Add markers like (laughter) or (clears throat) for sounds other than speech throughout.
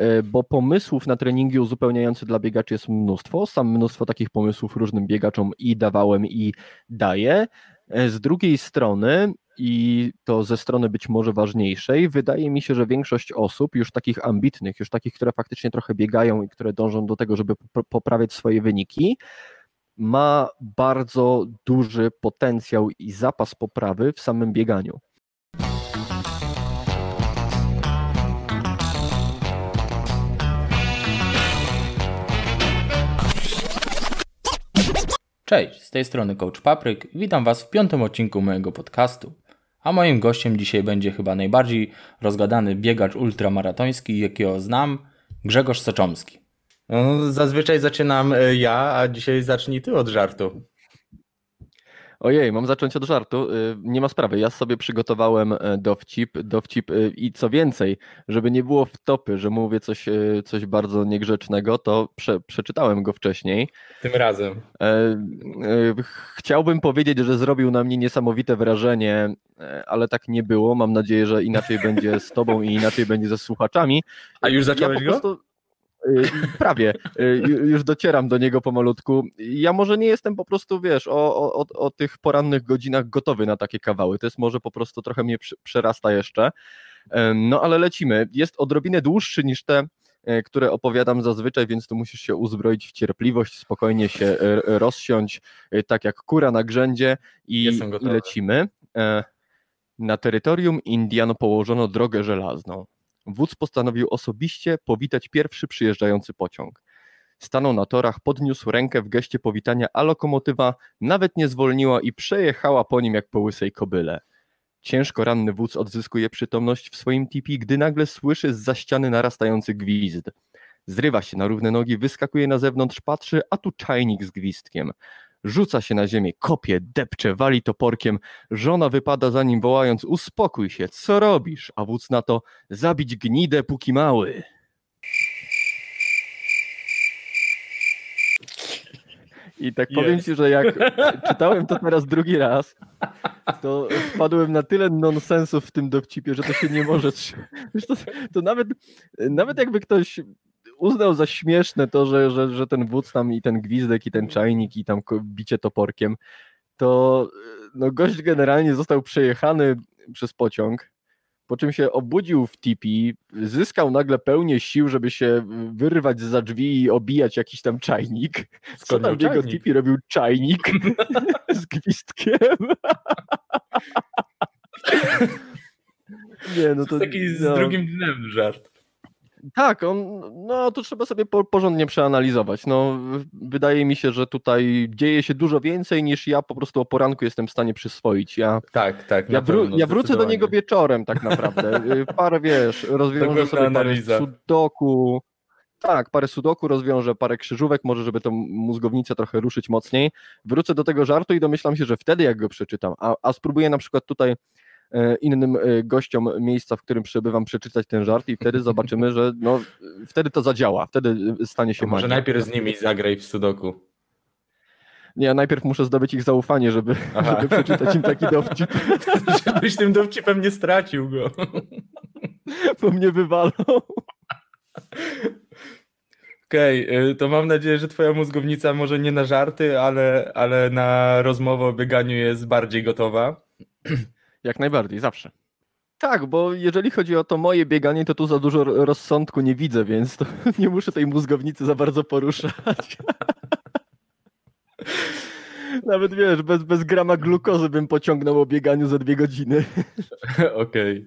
e, bo pomysłów na treningi uzupełniające dla biegaczy jest mnóstwo. Sam mnóstwo takich pomysłów różnym biegaczom i dawałem i daję. E, z drugiej strony, i to ze strony być może ważniejszej, wydaje mi się, że większość osób, już takich ambitnych, już takich, które faktycznie trochę biegają i które dążą do tego, żeby poprawiać swoje wyniki, ma bardzo duży potencjał i zapas poprawy w samym bieganiu. Cześć, z tej strony Coach Papryk. Witam Was w piątym odcinku mojego podcastu. A moim gościem dzisiaj będzie chyba najbardziej rozgadany biegacz ultramaratoński, jakiego znam, Grzegorz Soczomski. No, zazwyczaj zaczynam e, ja, a dzisiaj zacznij ty od żartu. Ojej, mam zacząć od żartu. Y, nie ma sprawy. Ja sobie przygotowałem e, dowcip, dowcip y, i co więcej, żeby nie było wtopy, że mówię coś, y, coś bardzo niegrzecznego, to prze, przeczytałem go wcześniej. Tym razem. E, chciałbym powiedzieć, że zrobił na mnie niesamowite wrażenie, e, ale tak nie było. Mam nadzieję, że inaczej będzie z tobą i inaczej będzie ze słuchaczami. A już zacząłeś ja go? Y, prawie, y, już docieram do niego pomalutku. Ja może nie jestem po prostu, wiesz, o, o, o tych porannych godzinach gotowy na takie kawały. To jest może po prostu trochę mnie przerasta jeszcze. No ale lecimy. Jest odrobinę dłuższy niż te, e, które opowiadam zazwyczaj, więc tu musisz się uzbroić w cierpliwość, spokojnie się e, rozsiąść, e, tak jak kura na grzędzie i, i lecimy. Na terytorium Indian położono drogę żelazną. Wódz postanowił osobiście powitać pierwszy przyjeżdżający pociąg. Stanął na torach, podniósł rękę w geście powitania, a lokomotywa nawet nie zwolniła i przejechała po nim jak po łysej kobyle. Ciężko ranny wódz odzyskuje przytomność w swoim tipi, gdy nagle słyszy z ściany narastający gwizd. Zrywa się na równe nogi, wyskakuje na zewnątrz, patrzy, a tu czajnik z gwizdkiem. Rzuca się na ziemię, kopie, depcze, wali toporkiem. Żona wypada za nim, wołając: Uspokój się, co robisz? A wódz na to: Zabić gnidę, póki mały. I tak powiem ci, że jak (laughs) czytałem to teraz drugi raz, to wpadłem na tyle nonsensów w tym dowcipie, że to się nie może. To, to nawet, nawet jakby ktoś uznał za śmieszne to, że, że, że ten wódz tam i ten gwizdek i ten czajnik i tam bicie toporkiem, to no, gość generalnie został przejechany przez pociąg, po czym się obudził w tipi, zyskał nagle pełnię sił, żeby się wyrwać za drzwi i obijać jakiś tam czajnik. Co tam w jego tipi robił czajnik (laughs) z gwizdkiem. (laughs) Nie, no to, to taki z no. drugim dnem żart. Tak, on, no to trzeba sobie po, porządnie przeanalizować. No, wydaje mi się, że tutaj dzieje się dużo więcej niż ja po prostu o poranku jestem w stanie przyswoić. Ja, tak, tak. Ja, wró- ja wrócę do niego wieczorem tak naprawdę. (laughs) Y, parę, wiesz, rozwiążę sobie analiza. parę sudoku. Tak, parę sudoku rozwiążę, parę krzyżówek, może żeby tą mózgownicę trochę ruszyć mocniej. Wrócę do tego żartu i domyślam się, że wtedy jak go przeczytam, a, a spróbuję na przykład tutaj innym e, gościom miejsca, w którym przebywam, przeczytać ten żart i wtedy zobaczymy, że no, wtedy to zadziała, wtedy stanie się Może najpierw z nimi zagraj w sudoku. Nie, ja najpierw muszę zdobyć ich zaufanie, żeby, żeby przeczytać im taki dowcip. (laughs) Żebyś tym dowcipem nie stracił go. Bo mnie wywalą. Okej, okay, to mam nadzieję, że twoja mózgownica może nie na żarty, ale, ale na rozmowę o bieganiu jest bardziej gotowa. Jak najbardziej, zawsze. Tak, bo jeżeli chodzi o to moje bieganie, to tu za dużo rozsądku nie widzę, więc to (laughs) nie muszę tej mózgownicy za bardzo poruszać. (laughs) Nawet wiesz, bez, bez grama glukozy bym pociągnął o bieganiu za dwie godziny. (laughs) Okej.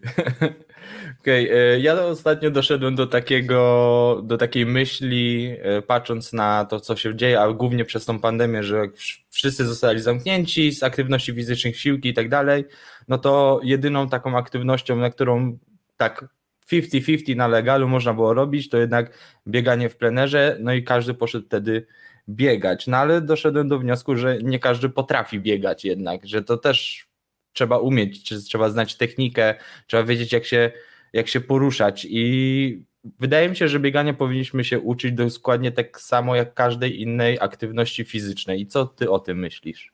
Okej, okay. E, ja ostatnio doszedłem do takiego, do takiej myśli, e, patrząc na to, co się dzieje, a głównie przez tą pandemię, że wszyscy zostali zamknięci z aktywności fizycznych, siłki i tak dalej, no to jedyną taką aktywnością, na którą tak 50-50 na legalu można było robić, to jednak bieganie w plenerze, no i każdy poszedł wtedy biegać. No ale doszedłem do wniosku, że nie każdy potrafi biegać jednak, że to też trzeba umieć, czy trzeba znać technikę, trzeba wiedzieć jak się, jak się poruszać i wydaje mi się, że biegania powinniśmy się uczyć dokładnie tak samo jak każdej innej aktywności fizycznej. I co ty o tym myślisz?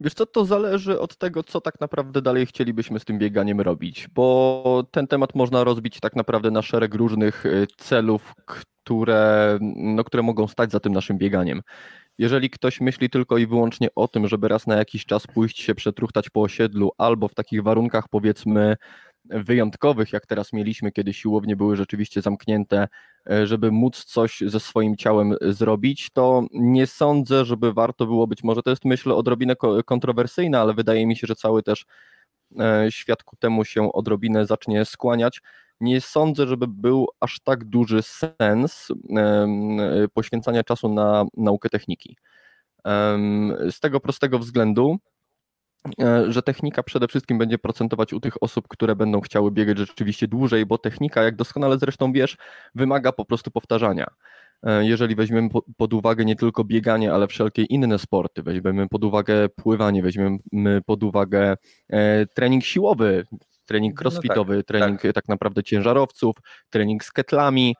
Wiesz co, to zależy od tego, co tak naprawdę dalej chcielibyśmy z tym bieganiem robić, bo ten temat można rozbić tak naprawdę na szereg różnych y, celów, które, no, które mogą stać za tym naszym bieganiem. Jeżeli ktoś myśli tylko i wyłącznie o tym, żeby raz na jakiś czas pójść się przetruchtać po osiedlu albo w takich warunkach powiedzmy wyjątkowych, jak teraz mieliśmy, kiedy siłownie były rzeczywiście zamknięte, e, żeby móc coś ze swoim ciałem zrobić, to nie sądzę, żeby warto było być, może to jest myślę odrobinę kontrowersyjne, ale wydaje mi się, że cały też e, świat ku temu się odrobinę zacznie skłaniać. Nie sądzę, żeby był aż tak duży sens poświęcania czasu na naukę techniki. Z tego prostego względu, że technika przede wszystkim będzie procentować u tych osób, które będą chciały biegać rzeczywiście dłużej, bo technika, jak doskonale zresztą wiesz, wymaga po prostu powtarzania. E, jeżeli weźmiemy pod uwagę nie tylko bieganie, ale wszelkie inne sporty, weźmiemy pod uwagę pływanie, weźmiemy pod uwagę e, trening siłowy, trening crossfitowy, no tak, trening tak. tak. naprawdę ciężarowców, trening z ketlami,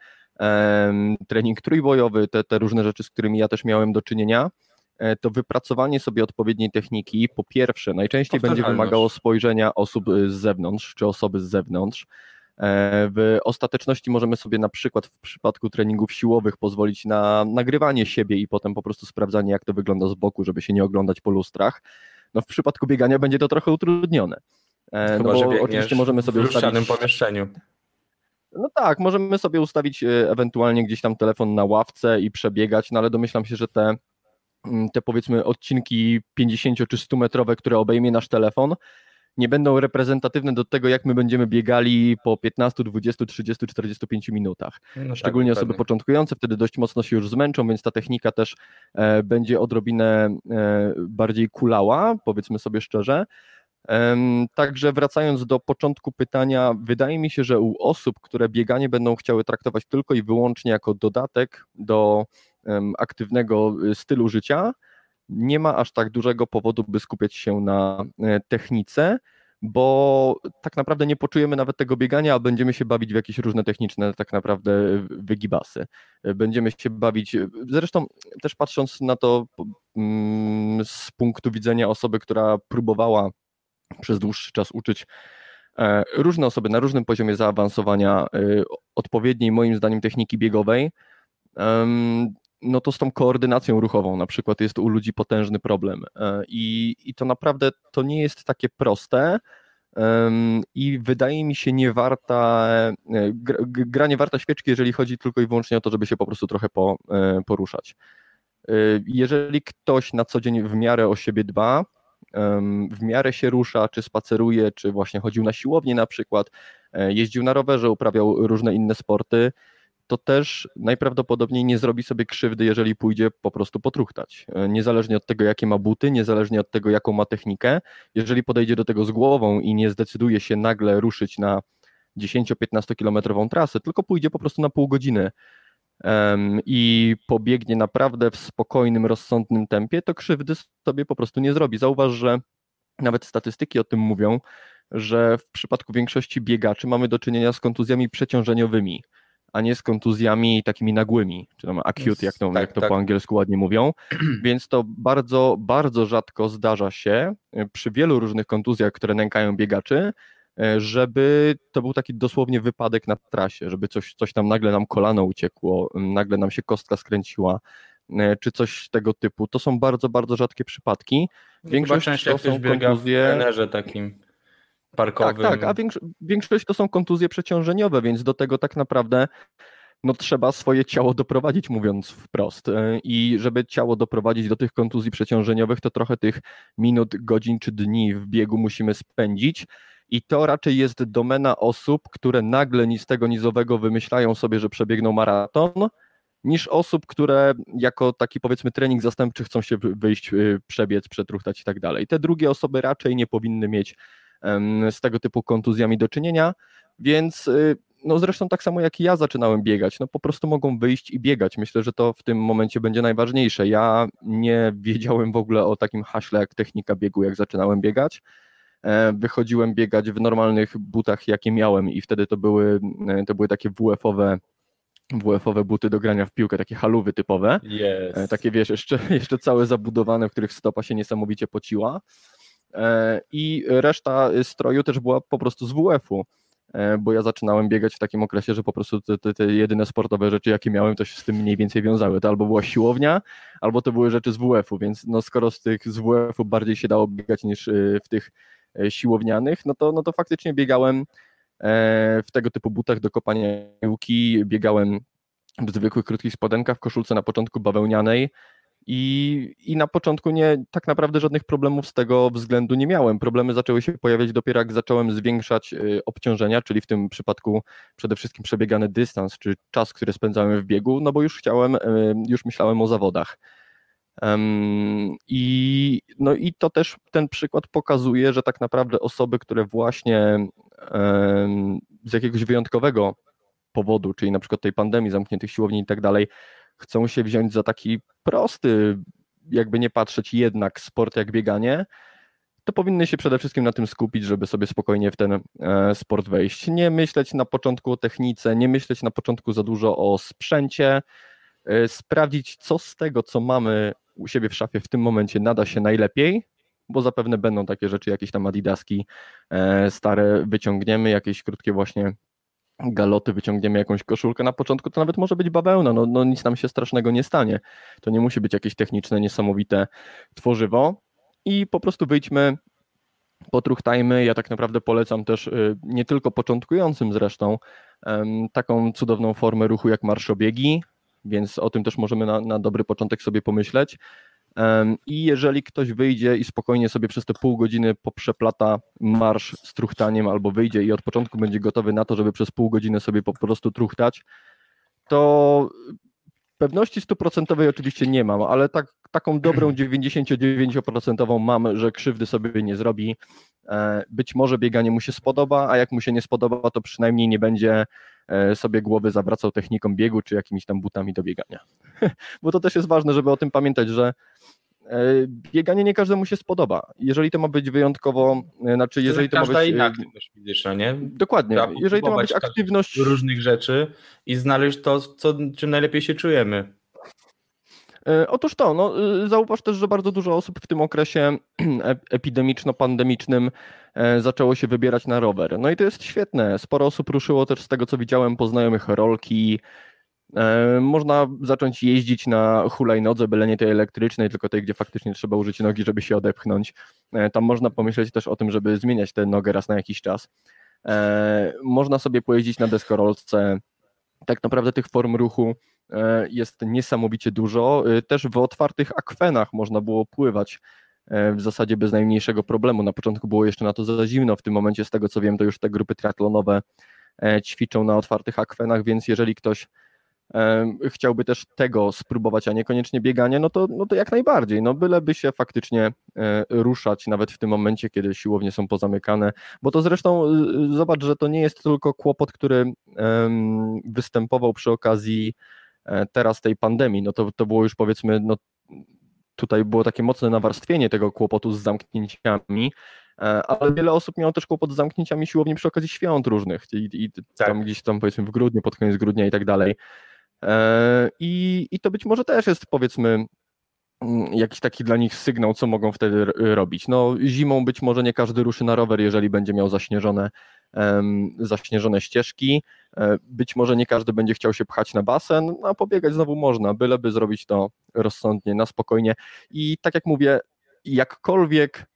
trening trójbojowy, te, te różne rzeczy, z którymi ja też miałem do czynienia, E, to wypracowanie sobie odpowiedniej techniki, po pierwsze, najczęściej będzie wymagało spojrzenia osób y, z zewnątrz, czy osoby z zewnątrz. E, w ostateczności możemy sobie na przykład w przypadku treningów siłowych pozwolić na nagrywanie siebie i potem po prostu sprawdzanie, jak to wygląda z boku, żeby się nie oglądać po lustrach. No w przypadku biegania będzie to trochę utrudnione. E, Chyba, no bo oczywiście możemy sobie w ustawić. W pomieszczeniu. No tak, możemy sobie ustawić ewentualnie gdzieś tam telefon na ławce i przebiegać, no ale domyślam się, że te te powiedzmy odcinki 50 czy 100 metrowe, które obejmie nasz telefon, nie będą reprezentatywne do tego, jak my będziemy biegali po 15, 20, 30, 45 minutach. No tak, Szczególnie tak, osoby pewnie. początkujące wtedy dość mocno się już zmęczą, więc ta technika też e, będzie odrobinę e, bardziej kulała, powiedzmy sobie szczerze. E, także wracając do początku pytania, wydaje mi się, że u osób, które bieganie będą chciały traktować tylko i wyłącznie jako dodatek do aktywnego y, stylu życia, nie ma aż tak dużego powodu, by skupiać się na e, technice, bo tak naprawdę nie poczujemy nawet tego biegania, a będziemy się bawić w jakieś różne techniczne tak naprawdę wygibasy. E, będziemy się bawić, e, zresztą też patrząc na to mm, z punktu widzenia osoby, która próbowała przez dłuższy czas uczyć różne osoby na różnym poziomie zaawansowania odpowiedniej moim zdaniem techniki biegowej, no to z tą koordynacją ruchową na przykład jest u ludzi potężny problem. E, I, i to naprawdę to nie jest takie proste. I wydaje mi się nie warta, e, gra nie warta świeczki, jeżeli chodzi tylko i wyłącznie o to, żeby się po prostu trochę po, e, poruszać. Jeżeli ktoś na co dzień w miarę o siebie dba, w miarę się rusza, czy spaceruje, czy właśnie chodził na siłownię na przykład, jeździł na rowerze, uprawiał różne inne sporty, to też najprawdopodobniej nie zrobi sobie krzywdy, jeżeli pójdzie po prostu potruchtać. E, niezależnie od tego, jakie ma buty, niezależnie od tego, jaką ma technikę, jeżeli podejdzie do tego z głową i nie zdecyduje się nagle ruszyć na 10-15 kilometrową trasę, tylko pójdzie po prostu na pół godziny um, i pobiegnie naprawdę w spokojnym, rozsądnym tempie, to krzywdy sobie po prostu nie zrobi. Zauważ, że nawet statystyki o tym mówią, że w przypadku większości biegaczy mamy do czynienia z kontuzjami przeciążeniowymi a nie z kontuzjami takimi nagłymi, czy tam acute, jak to, tak, jak to tak. po angielsku ładnie mówią. (clears throat) Więc to bardzo, bardzo rzadko zdarza się e, przy wielu różnych kontuzjach, które nękają biegaczy, e, żeby to był taki dosłownie wypadek na trasie, żeby coś, coś tam nagle nam kolano uciekło, nagle nam się kostka skręciła, e, czy coś tego typu. To są bardzo, bardzo rzadkie przypadki. Większość to są kontuzje. W takim parkowym. Tak, tak, a większość, większość to są kontuzje przeciążeniowe, więc do tego tak naprawdę no trzeba swoje ciało doprowadzić, mówiąc wprost. E, I żeby ciało doprowadzić do tych kontuzji przeciążeniowych, to trochę tych minut, godzin czy dni w biegu musimy spędzić. I to raczej jest domena osób, które nagle nic tego nizowego wymyślają sobie, że przebiegną maraton, niż osób, które jako taki powiedzmy trening zastępczy chcą się wyjść, y, przebiec, przetruchtać i tak dalej. Te drugie osoby raczej nie powinny mieć z tego typu kontuzjami do czynienia, więc y, no zresztą tak samo jak i ja zaczynałem biegać, no po prostu mogą wyjść i biegać. Myślę, że to w tym momencie będzie najważniejsze. Ja nie wiedziałem w ogóle o takim haśle jak technika biegu, jak zaczynałem biegać. E, wychodziłem biegać w normalnych butach, jakie miałem i wtedy to były, e, to były takie WF-owe WF-owe buty do grania w piłkę, takie haluwy typowe. Yes. Takie wiesz, jeszcze, (laughs) jeszcze całe zabudowane, w których stopa się niesamowicie pociła. I reszta stroju też była po prostu z WF-u. E, bo ja zaczynałem biegać w takim okresie, że po prostu te, te, te, jedyne sportowe rzeczy, jakie miałem, to się z tym mniej więcej wiązały. To albo była siłownia, albo to były rzeczy z WF-u, więc no skoro z tych z WF-u bardziej się dało biegać niż e, w tych e, siłownianych, no to, no to faktycznie biegałem w tego typu butach do kopania piłki, biegałem w zwykłych krótkich spodenkach, w koszulce na początku bawełnianej, i, I na początku nie, tak naprawdę żadnych problemów z tego względu nie miałem. Problemy zaczęły się pojawiać dopiero jak zacząłem zwiększać y, obciążenia, czyli w tym przypadku przede wszystkim przebiegany dystans, czy czas, który spędzałem w biegu, no bo już chciałem, y, już myślałem o zawodach. I, no i to też ten przykład pokazuje, że tak naprawdę osoby, które właśnie z jakiegoś wyjątkowego powodu, czyli na przykład tej pandemii, zamkniętych siłowni i tak dalej, chcą się wziąć za taki prosty, jakby nie patrzeć jednak sport jak bieganie, to powinny się przede wszystkim na tym skupić, żeby sobie spokojnie w ten e, sport wejść. Nie myśleć na początku o technice, nie myśleć na początku za dużo o sprzęcie, e, sprawdzić, co z tego, co mamy u siebie w szafie w tym momencie nada się najlepiej, bo zapewne będą takie rzeczy, jakieś tam adidaski e, stare wyciągniemy, jakieś krótkie właśnie galoty, wyciągniemy jakąś koszulkę na początku, to nawet może być bawełna, no, no nic nam się strasznego nie stanie. To nie musi być jakieś techniczne, niesamowite tworzywo i po prostu wyjdźmy, potruchtajmy. Ja tak naprawdę polecam też y, nie tylko początkującym zresztą taką cudowną formę ruchu jak marszobiegi, więc o tym też możemy na, na dobry początek sobie pomyśleć. I jeżeli ktoś wyjdzie i spokojnie sobie przez te pół godziny poprzeplata marsz z truchtaniem, albo wyjdzie i od początku będzie gotowy na to, żeby przez pół godziny sobie po prostu truchtać, to pewności stuprocentowej oczywiście nie mam, ale tak, taką dobrą (clears throat) 99% mam, że krzywdy sobie nie zrobi. E, być może bieganie mu się spodoba, a jak mu się nie spodoba, to przynajmniej nie będzie e, sobie głowy zawracał techniką biegu czy jakimiś tam butami do biegania. (laughs) Bo to też jest ważne, żeby o tym pamiętać, że E, bieganie nie każdemu się spodoba. Jeżeli to ma być wyjątkowo, e, znaczy jeżeli to, to ma być... inna aktywność fizyczna, nie? Dokładnie. Trzeba jeżeli to ma być aktywność... Różnych rzeczy i znaleźć to, co, czym najlepiej się czujemy. E, otóż to, no, zauważ też, że bardzo dużo osób w tym okresie (clears throat) epidemiczno-pandemicznym zaczęło się wybierać na rower. No i to jest świetne. Sporo osób ruszyło też z tego, co widziałem, poznajomych rolki, E, można zacząć jeździć na hulajnodze, byle nie tej elektrycznej, tylko tej, gdzie faktycznie trzeba użyć nogi, żeby się odepchnąć. E, tam można pomyśleć też o tym, żeby zmieniać tę nogę raz na jakiś czas. E, można sobie pojeździć na deskorolce. Tak naprawdę tych form ruchu jest niesamowicie dużo. Też w otwartych akwenach można było pływać w zasadzie bez najmniejszego problemu. Na początku było jeszcze na to za zimno, w tym momencie z tego co wiem, to już te grupy triatlonowe ćwiczą na otwartych akwenach, więc jeżeli ktoś chciałby też tego spróbować, a niekoniecznie bieganie, no to, no to jak najbardziej, no byleby się faktycznie e, ruszać nawet w tym momencie, kiedy siłownie są pozamykane, bo to zresztą y, zobacz, że to nie jest tylko kłopot, który występował przy okazji e, teraz tej pandemii, no to, to było już powiedzmy, no tutaj było takie mocne nawarstwienie tego kłopotu z zamknięciami, e, ale wiele osób miało też kłopot z zamknięciami siłowni przy okazji świąt różnych i, i tak. tam gdzieś tam powiedzmy w grudniu, pod koniec grudnia i tak dalej. E, I, I to być może też jest powiedzmy mm, jakiś taki dla nich sygnał, co mogą wtedy robić. No, zimą być może nie każdy ruszy na rower, jeżeli będzie miał zaśnieżone, um, zaśnieżone ścieżki. E, być może nie każdy będzie chciał się pchać na basen, no, a pobiegać znowu można, byleby zrobić to rozsądnie, na spokojnie. I tak jak mówię, jakkolwiek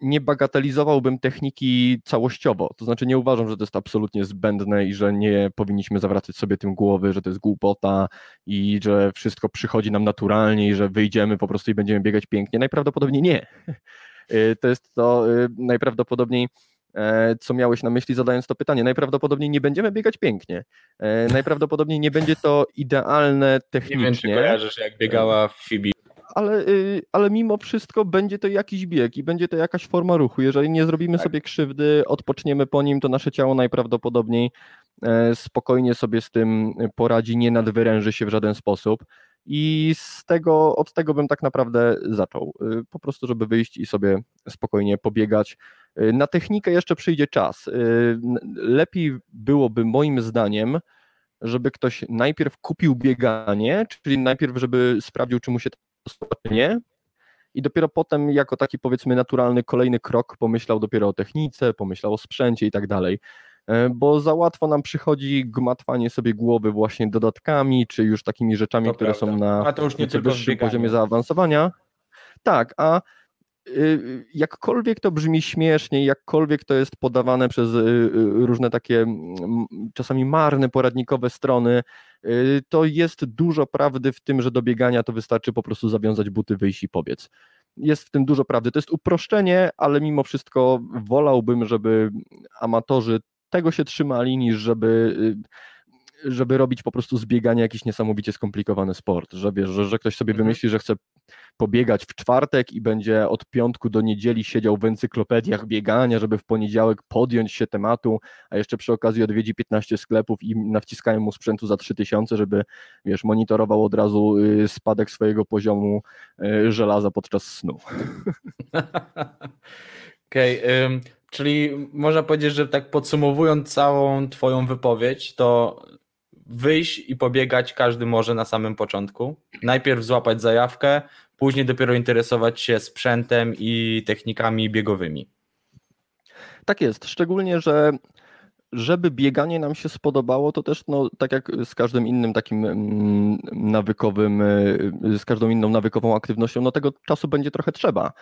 nie bagatelizowałbym techniki całościowo. To znaczy nie uważam, że to jest absolutnie zbędne i że nie powinniśmy zawracać sobie tym głowy, że to jest głupota i że wszystko przychodzi nam naturalnie i że wyjdziemy po prostu i będziemy biegać pięknie. Najprawdopodobniej nie. (laughs) Y, to jest to y, najprawdopodobniej e, co miałeś na myśli zadając to pytanie. Najprawdopodobniej nie będziemy biegać pięknie. E, najprawdopodobniej nie będzie to idealne technicznie. Nie wiem, czy kojarzysz, jak biegała Phoebe ale, y, ale mimo wszystko będzie to jakiś bieg i będzie to jakaś forma ruchu. Jeżeli nie zrobimy tak. sobie krzywdy, odpoczniemy po nim, to nasze ciało najprawdopodobniej e, spokojnie sobie z tym poradzi, nie nadwyręży się w żaden sposób. I z tego, od tego bym tak naprawdę zaczął. Y, po prostu, żeby wyjść i sobie spokojnie pobiegać. Y, na technikę jeszcze przyjdzie czas. Lepiej byłoby moim zdaniem, żeby ktoś najpierw kupił bieganie, czyli najpierw, żeby sprawdził, czy mu się to podoba, czy nie, i dopiero potem, jako taki powiedzmy naturalny kolejny krok, pomyślał dopiero o technice, pomyślał o sprzęcie i tak dalej. E, bo za łatwo nam przychodzi gmatwanie sobie głowy właśnie dodatkami, czy już takimi rzeczami, To które prawda. są na A to już nie tylko wyższym bieganiu. poziomie zaawansowania. Tak, a jakkolwiek to brzmi śmiesznie, jakkolwiek to jest podawane przez y, y, różne takie mm, czasami marne poradnikowe strony, y, to jest dużo prawdy w tym, że do biegania to wystarczy po prostu zawiązać buty, wyjść i pobiec. Jest w tym dużo prawdy. To jest uproszczenie, ale mimo wszystko wolałbym, żeby amatorzy tego się trzymali, niż żeby y, żeby robić po prostu z biegania jakiś niesamowicie skomplikowany sport, że wiesz, że, że ktoś sobie Mhm. wymyśli, że chce pobiegać w czwartek i będzie od piątku do niedzieli siedział w encyklopediach biegania, żeby w poniedziałek podjąć się tematu, a jeszcze przy okazji odwiedzi 15 sklepów i nawciskają mu sprzętu za 3000, żeby wiesz, monitorował od razu y, spadek swojego poziomu y, żelaza podczas snu. (laughs) Okej, ym, czyli można powiedzieć, że tak podsumowując całą Twoją wypowiedź, to wyjść i pobiegać każdy może na samym początku. Najpierw złapać zajawkę, później dopiero interesować się sprzętem i technikami biegowymi. Tak jest, szczególnie, że żeby bieganie nam się spodobało, to też no, tak jak z każdym innym takim mm, nawykowym, y, z każdą inną nawykową aktywnością, no tego czasu będzie trochę trzeba.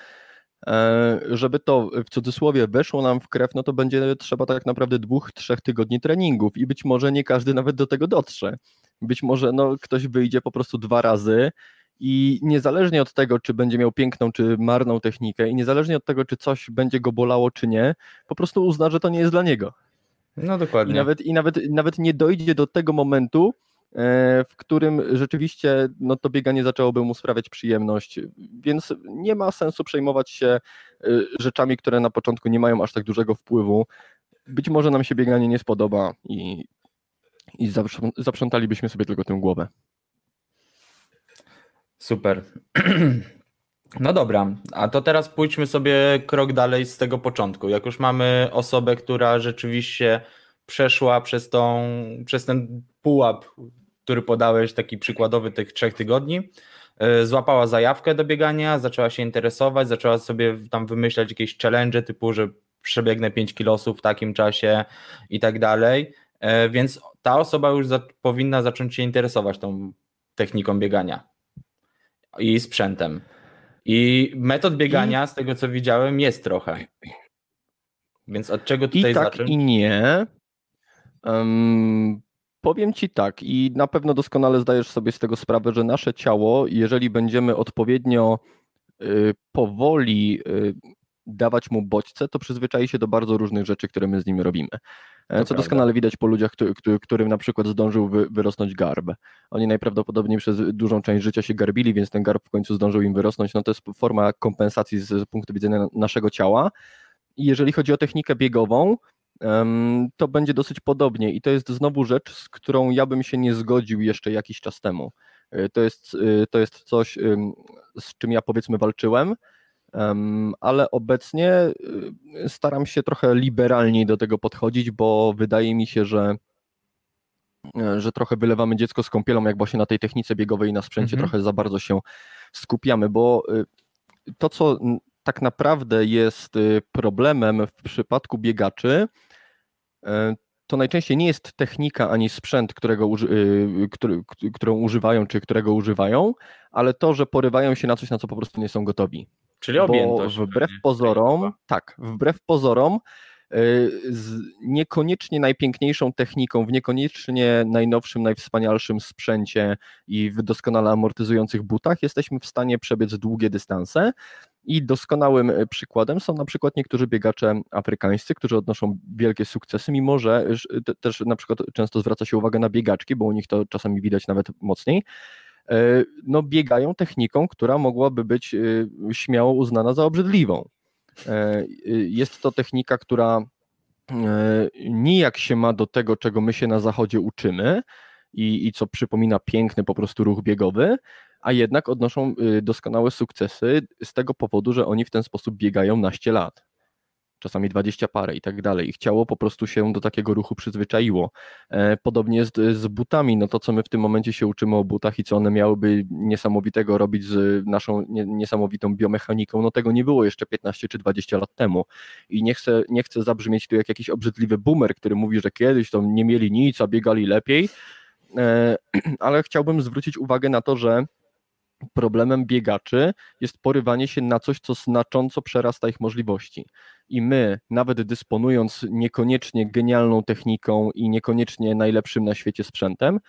E, Żeby to w cudzysłowie weszło nam w krew, no to będzie trzeba tak naprawdę dwóch, trzech tygodni treningów i być może nie każdy nawet do tego dotrze. Być może no, ktoś wyjdzie po prostu dwa razy i niezależnie od tego, czy będzie miał piękną, czy marną technikę i niezależnie od tego, czy coś będzie go bolało, czy nie, po prostu uzna, że to nie jest dla niego. No I dokładnie. nawet, i nawet, nawet nie dojdzie do tego momentu, w którym rzeczywiście no, to bieganie zaczęłoby mu sprawiać przyjemność, więc nie ma sensu przejmować się e, rzeczami, które na początku nie mają aż tak dużego wpływu. Być może nam się bieganie nie spodoba i, i zaprząt- zaprzątalibyśmy sobie tylko tę głowę. Super. (clears throat) No dobra, a to teraz pójdźmy sobie krok dalej z tego początku. Jak już mamy osobę, która rzeczywiście przeszła przez, tą, przez ten pułap, który podałeś, taki przykładowy tych trzech tygodni, y, złapała zajawkę do biegania, zaczęła się interesować, zaczęła sobie tam wymyślać jakieś challenge typu, że przebiegnę 5 kilosów w takim czasie i tak dalej. Y, Więc ta osoba już za, powinna zacząć się interesować tą techniką biegania i sprzętem. I metod biegania, z tego co widziałem, jest trochę. Więc od czego tutaj I tak, zacząć? i nie. Em, powiem ci tak, i na pewno doskonale zdajesz sobie z tego sprawę, że nasze ciało, jeżeli będziemy odpowiednio y, powoli y, dawać mu bodźce, to przyzwyczai się do bardzo różnych rzeczy, które my z nim robimy. E, Co prawda. doskonale widać po ludziach, któ- któ- którym na przykład zdążył wy, wyrosnąć garb. Oni najprawdopodobniej przez dużą część życia się garbili, więc ten garb w końcu zdążył im wyrosnąć. No to jest forma kompensacji z, punktu widzenia naszego ciała. I jeżeli chodzi o technikę biegową, to będzie dosyć podobnie. I to jest znowu rzecz, z którą ja bym się nie zgodził jeszcze jakiś czas temu. Y, To jest, y, to jest coś, z czym ja powiedzmy walczyłem, em, ale obecnie y, staram się trochę liberalniej do tego podchodzić, bo wydaje mi się, że e, że trochę wylewamy dziecko z kąpielą, jak właśnie na tej technice biegowej i na sprzęcie Mhm. trochę za bardzo się skupiamy, bo to, co tak naprawdę jest y, problemem w przypadku biegaczy, e, to najczęściej nie jest technika ani sprzęt, którego, y, który, którą używają, czy którego używają, ale to, że porywają się na coś, na co po prostu nie są gotowi. Czyli Bo objętość. wbrew pozorom, tak, wbrew pozorom, y, z niekoniecznie najpiękniejszą techniką, w niekoniecznie najnowszym, najwspanialszym sprzęcie i w doskonale amortyzujących butach jesteśmy w stanie przebiec długie dystanse. I doskonałym y, przykładem są na przykład niektórzy biegacze afrykańscy, którzy odnoszą wielkie sukcesy, mimo że te- też na przykład często zwraca się uwagę na biegaczki, bo u nich to czasami widać nawet mocniej. E, no, biegają techniką, która mogłaby być y, śmiało uznana za obrzydliwą. E, Jest to technika, która e, nijak się ma do tego, czego my się na zachodzie uczymy i, i co przypomina piękny po prostu ruch biegowy, a jednak odnoszą y, doskonałe sukcesy z tego powodu, że oni w ten sposób biegają naście lat. czasami 20 parę i tak dalej. Ich ciało po prostu się do takiego ruchu przyzwyczaiło. Podobnie jest z butami, no to co my w tym momencie się uczymy o butach i co one miałyby niesamowitego robić z naszą niesamowitą biomechaniką, no tego nie było jeszcze 15 czy 20 lat temu. I nie chcę, nie chcę zabrzmieć tu jak jakiś obrzydliwy boomer, który mówi, że kiedyś to nie mieli nic, a biegali lepiej, (clears throat) ale chciałbym zwrócić uwagę na to, że problemem biegaczy jest porywanie się na coś, co znacząco przerasta ich możliwości. I my, nawet dysponując niekoniecznie genialną techniką i niekoniecznie najlepszym na świecie sprzętem,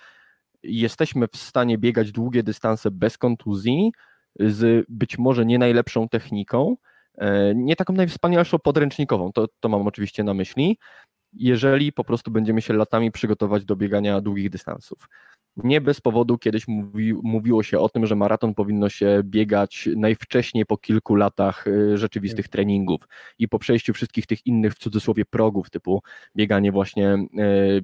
jesteśmy w stanie biegać długie dystanse bez kontuzji, z być może nie najlepszą techniką, e, nie taką najwspanialszą podręcznikową, to, to mam oczywiście na myśli, jeżeli po prostu będziemy się latami przygotować do biegania długich dystansów. Nie bez powodu kiedyś mówi, mówiło się o tym, że maraton powinno się biegać najwcześniej po kilku latach y, rzeczywistych treningów i po przejściu wszystkich tych innych w cudzysłowie progów, typu bieganie właśnie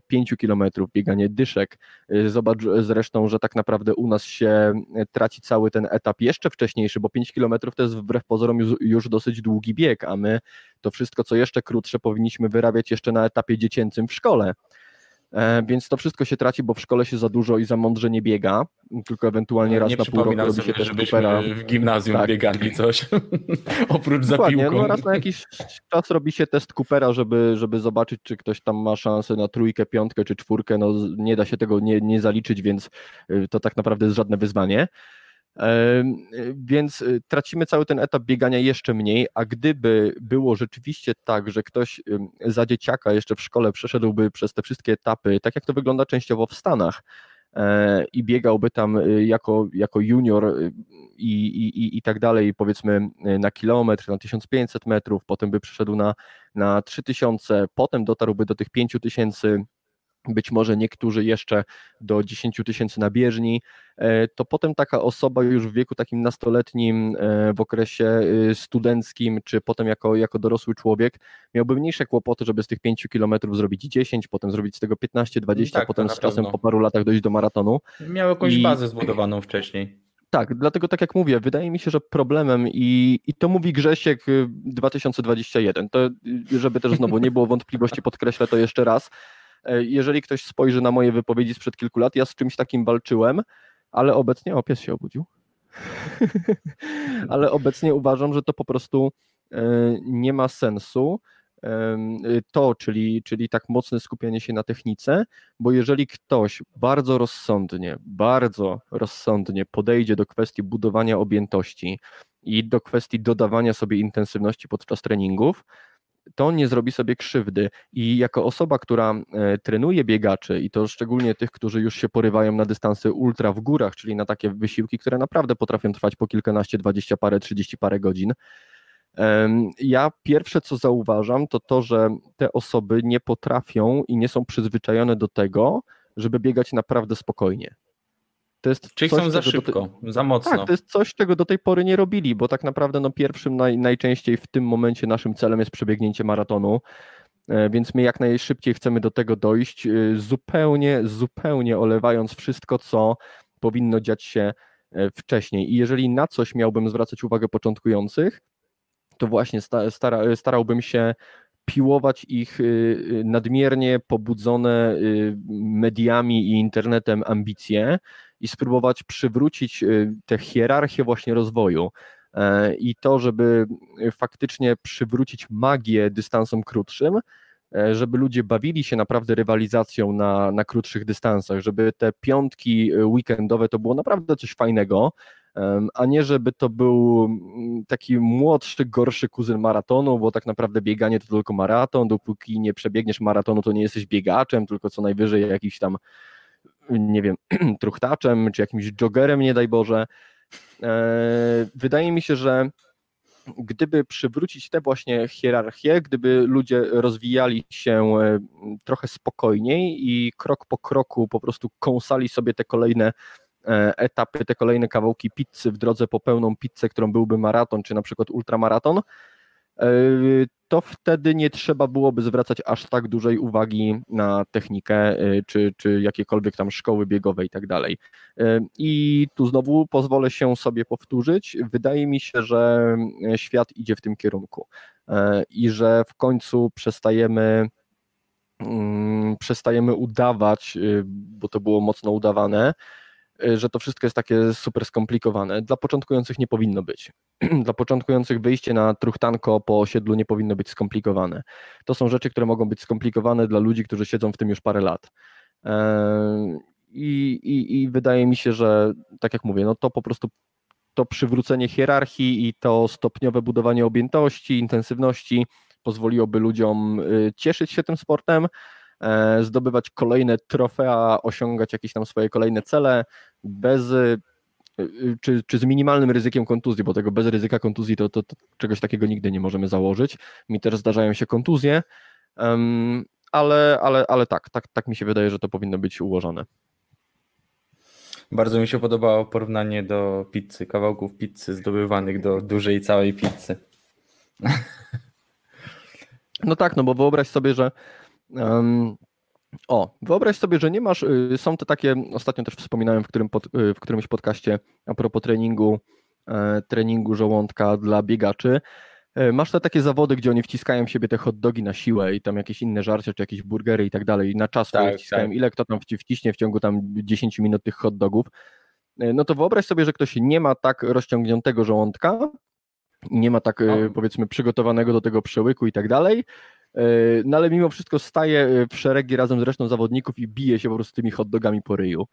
5 y, kilometrów, bieganie dyszek. Y, zobacz zresztą, że tak naprawdę u nas się traci cały ten etap jeszcze wcześniejszy, bo 5 kilometrów to jest wbrew pozorom już, już dosyć długi bieg, a my to wszystko, co jeszcze krótsze, powinniśmy wyrabiać jeszcze na etapie dziecięcym w szkole. E, więc to wszystko się traci, bo w szkole się za dużo i za mądrze nie biega, tylko ewentualnie raz nie na pół roku robi sobie, się też supera. w gimnazjum tak. biegali coś, (laughs) oprócz Dokładnie, za. No raz na jakiś czas robi się test Coopera, żeby, żeby zobaczyć, czy ktoś tam ma szansę na trójkę, piątkę czy czwórkę, no nie da się tego nie, nie zaliczyć, więc y, to tak naprawdę jest żadne wyzwanie. Więc y, tracimy cały ten etap biegania jeszcze mniej, a gdyby było rzeczywiście tak, że ktoś za dzieciaka jeszcze w szkole przeszedłby przez te wszystkie etapy, tak jak to wygląda częściowo w Stanach, e, i biegałby tam y, jako, jako junior y, i, i, i tak dalej, powiedzmy na kilometr, na 1500 metrów, potem by przeszedł na, na 3000, potem dotarłby do tych 5000 być może niektórzy jeszcze do 10 tysięcy na bieżni, e, to potem taka osoba już w wieku takim nastoletnim, e, w okresie y, studenckim, czy potem jako, jako dorosły człowiek, miałby mniejsze kłopoty, żeby z tych 5 kilometrów zrobić 10, potem zrobić z tego 15, 20, tak, potem z czasem po paru latach dojść do maratonu. Miał jakąś I... bazę zbudowaną wcześniej. Tak, dlatego tak jak mówię, wydaje mi się, że problemem i, i to mówi Grzesiek 2021, y, to y, żeby też znowu nie było wątpliwości, podkreślę to jeszcze raz, jeżeli ktoś spojrzy na moje wypowiedzi sprzed kilku lat, ja z czymś takim walczyłem, ale obecnie, o pies się obudził, (laughs) ale obecnie uważam, że to po prostu e, nie ma sensu. To, czyli, czyli tak mocne skupianie się na technice, bo jeżeli ktoś bardzo rozsądnie, bardzo rozsądnie podejdzie do kwestii budowania objętości i do kwestii dodawania sobie intensywności podczas treningów, to nie zrobi sobie krzywdy. I jako osoba, która e, trenuje biegaczy, i to szczególnie tych, którzy już się porywają na dystanse ultra w górach, czyli na takie wysiłki, które naprawdę potrafią trwać po kilkanaście, dwadzieścia parę, trzydzieści parę godzin. Ja pierwsze co zauważam, to to, że te osoby nie potrafią i nie są przyzwyczajone do tego, żeby biegać naprawdę spokojnie. To jest Czyli coś, chcą za szybko, za mocno. Tak, to jest coś, czego do tej pory nie robili, bo tak naprawdę no, pierwszym naj, najczęściej w tym momencie naszym celem jest przebiegnięcie maratonu, e, więc my jak najszybciej chcemy do tego dojść, e, zupełnie, zupełnie olewając wszystko, co powinno dziać się e, wcześniej. I jeżeli na coś miałbym zwracać uwagę początkujących, to właśnie stara, starałbym się piłować ich nadmiernie pobudzone mediami i internetem ambicje, i spróbować przywrócić y, tę hierarchię właśnie rozwoju e, i to, żeby faktycznie przywrócić magię dystansom krótszym, e, żeby ludzie bawili się naprawdę rywalizacją na, na krótszych dystansach, żeby te piątki y, weekendowe to było naprawdę coś fajnego, a nie żeby to był mm, taki młodszy, gorszy kuzyn maratonu, bo tak naprawdę bieganie to tylko maraton, dopóki nie przebiegniesz maratonu, to nie jesteś biegaczem, tylko co najwyżej jakiś tam nie wiem, (clears throat) truchtaczem, czy jakimś joggerem, nie daj Boże. E, wydaje mi się, że gdyby przywrócić tę właśnie hierarchię, gdyby ludzie rozwijali się e, trochę spokojniej i krok po kroku po prostu kąsali sobie te kolejne e, etapy, te kolejne kawałki pizzy w drodze po pełną pizzę, którą byłby maraton, czy na przykład ultramaraton, to wtedy nie trzeba byłoby zwracać aż tak dużej uwagi na technikę, czy, czy jakiekolwiek tam szkoły biegowe i tak dalej. I tu znowu pozwolę się sobie powtórzyć. Wydaje mi się, że świat idzie w tym kierunku i że w końcu przestajemy mm, przestajemy udawać, bo to było mocno udawane, że to wszystko jest takie super skomplikowane. Dla początkujących nie powinno być. (clears throat) Dla początkujących wyjście na truchtanko po osiedlu nie powinno być skomplikowane. To są rzeczy, które mogą być skomplikowane dla ludzi, którzy siedzą w tym już parę lat. I, i, i wydaje mi się, że tak jak mówię, no to po prostu to przywrócenie hierarchii i to stopniowe budowanie objętości, intensywności pozwoliłoby ludziom y, cieszyć się tym sportem, zdobywać kolejne trofea, osiągać jakieś tam swoje kolejne cele bez y, y, czy, czy z minimalnym ryzykiem kontuzji, bo tego bez ryzyka kontuzji to, to, to czegoś takiego nigdy nie możemy założyć. Mi też zdarzają się kontuzje, um, ale, ale, ale tak, tak, tak mi się wydaje, że to powinno być ułożone. Bardzo mi się podobało porównanie do pizzy, kawałków pizzy zdobywanych do dużej całej pizzy. No tak, no bo wyobraź sobie, że Um, o, wyobraź sobie, że nie masz, y, są te takie, ostatnio też wspominałem w, którym pod, y, w którymś podcaście a propos treningu, e, treningu żołądka dla biegaczy, e, Masz te takie zawody, gdzie oni wciskają w siebie te hot dogi na siłę i tam jakieś inne żarcie, czy jakieś burgery i tak dalej, i na czas tak, wciskają, tak. ile kto tam wciśnie w ciągu tam 10 minut tych hot dogów. E, no to wyobraź sobie, że ktoś nie ma tak rozciągniętego żołądka, nie ma tak no. powiedzmy przygotowanego do tego przełyku i tak dalej, no ale mimo wszystko staje e, w szeregi razem z resztą zawodników i bije się po prostu tymi hotdogami po ryju.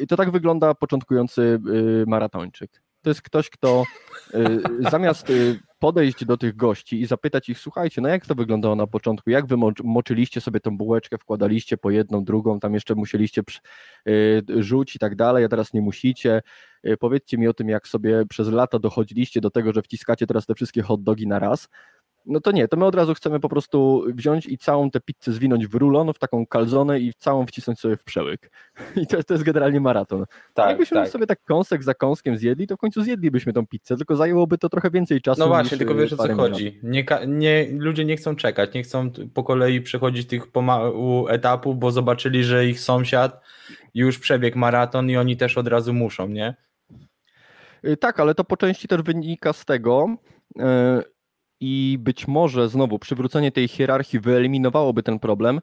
I to tak wygląda początkujący e, maratończyk. To jest ktoś, kto (laughs) zamiast podejść do tych gości i zapytać ich, słuchajcie, no jak to wyglądało na początku, jak wy moczyliście sobie tą bułeczkę, wkładaliście po jedną, drugą, tam jeszcze musieliście rzucić i tak dalej, a teraz nie musicie. Powiedzcie mi o tym, jak sobie przez lata dochodziliście do tego, że wciskacie teraz te wszystkie hot dogi na raz no to nie, to my od razu chcemy po prostu wziąć i całą tę pizzę zwinąć w rulon, w taką kalzonę i całą wcisnąć sobie w przełyk. (laughs) I to, to jest generalnie maraton. Tak, Jakbyśmy tak. sobie tak kąsek za kąskiem zjedli, to w końcu zjedlibyśmy tą pizzę, tylko zajęłoby to trochę więcej czasu. No właśnie, tylko wiesz o co chodzi. Nie, nie, ludzie nie chcą czekać, nie chcą po kolei przechodzić tych pomału etapów, bo zobaczyli, że ich sąsiad już przebiegł maraton i oni też od razu muszą, nie? Y, tak, ale to po części też wynika z tego, y, i być może znowu przywrócenie tej hierarchii wyeliminowałoby ten problem.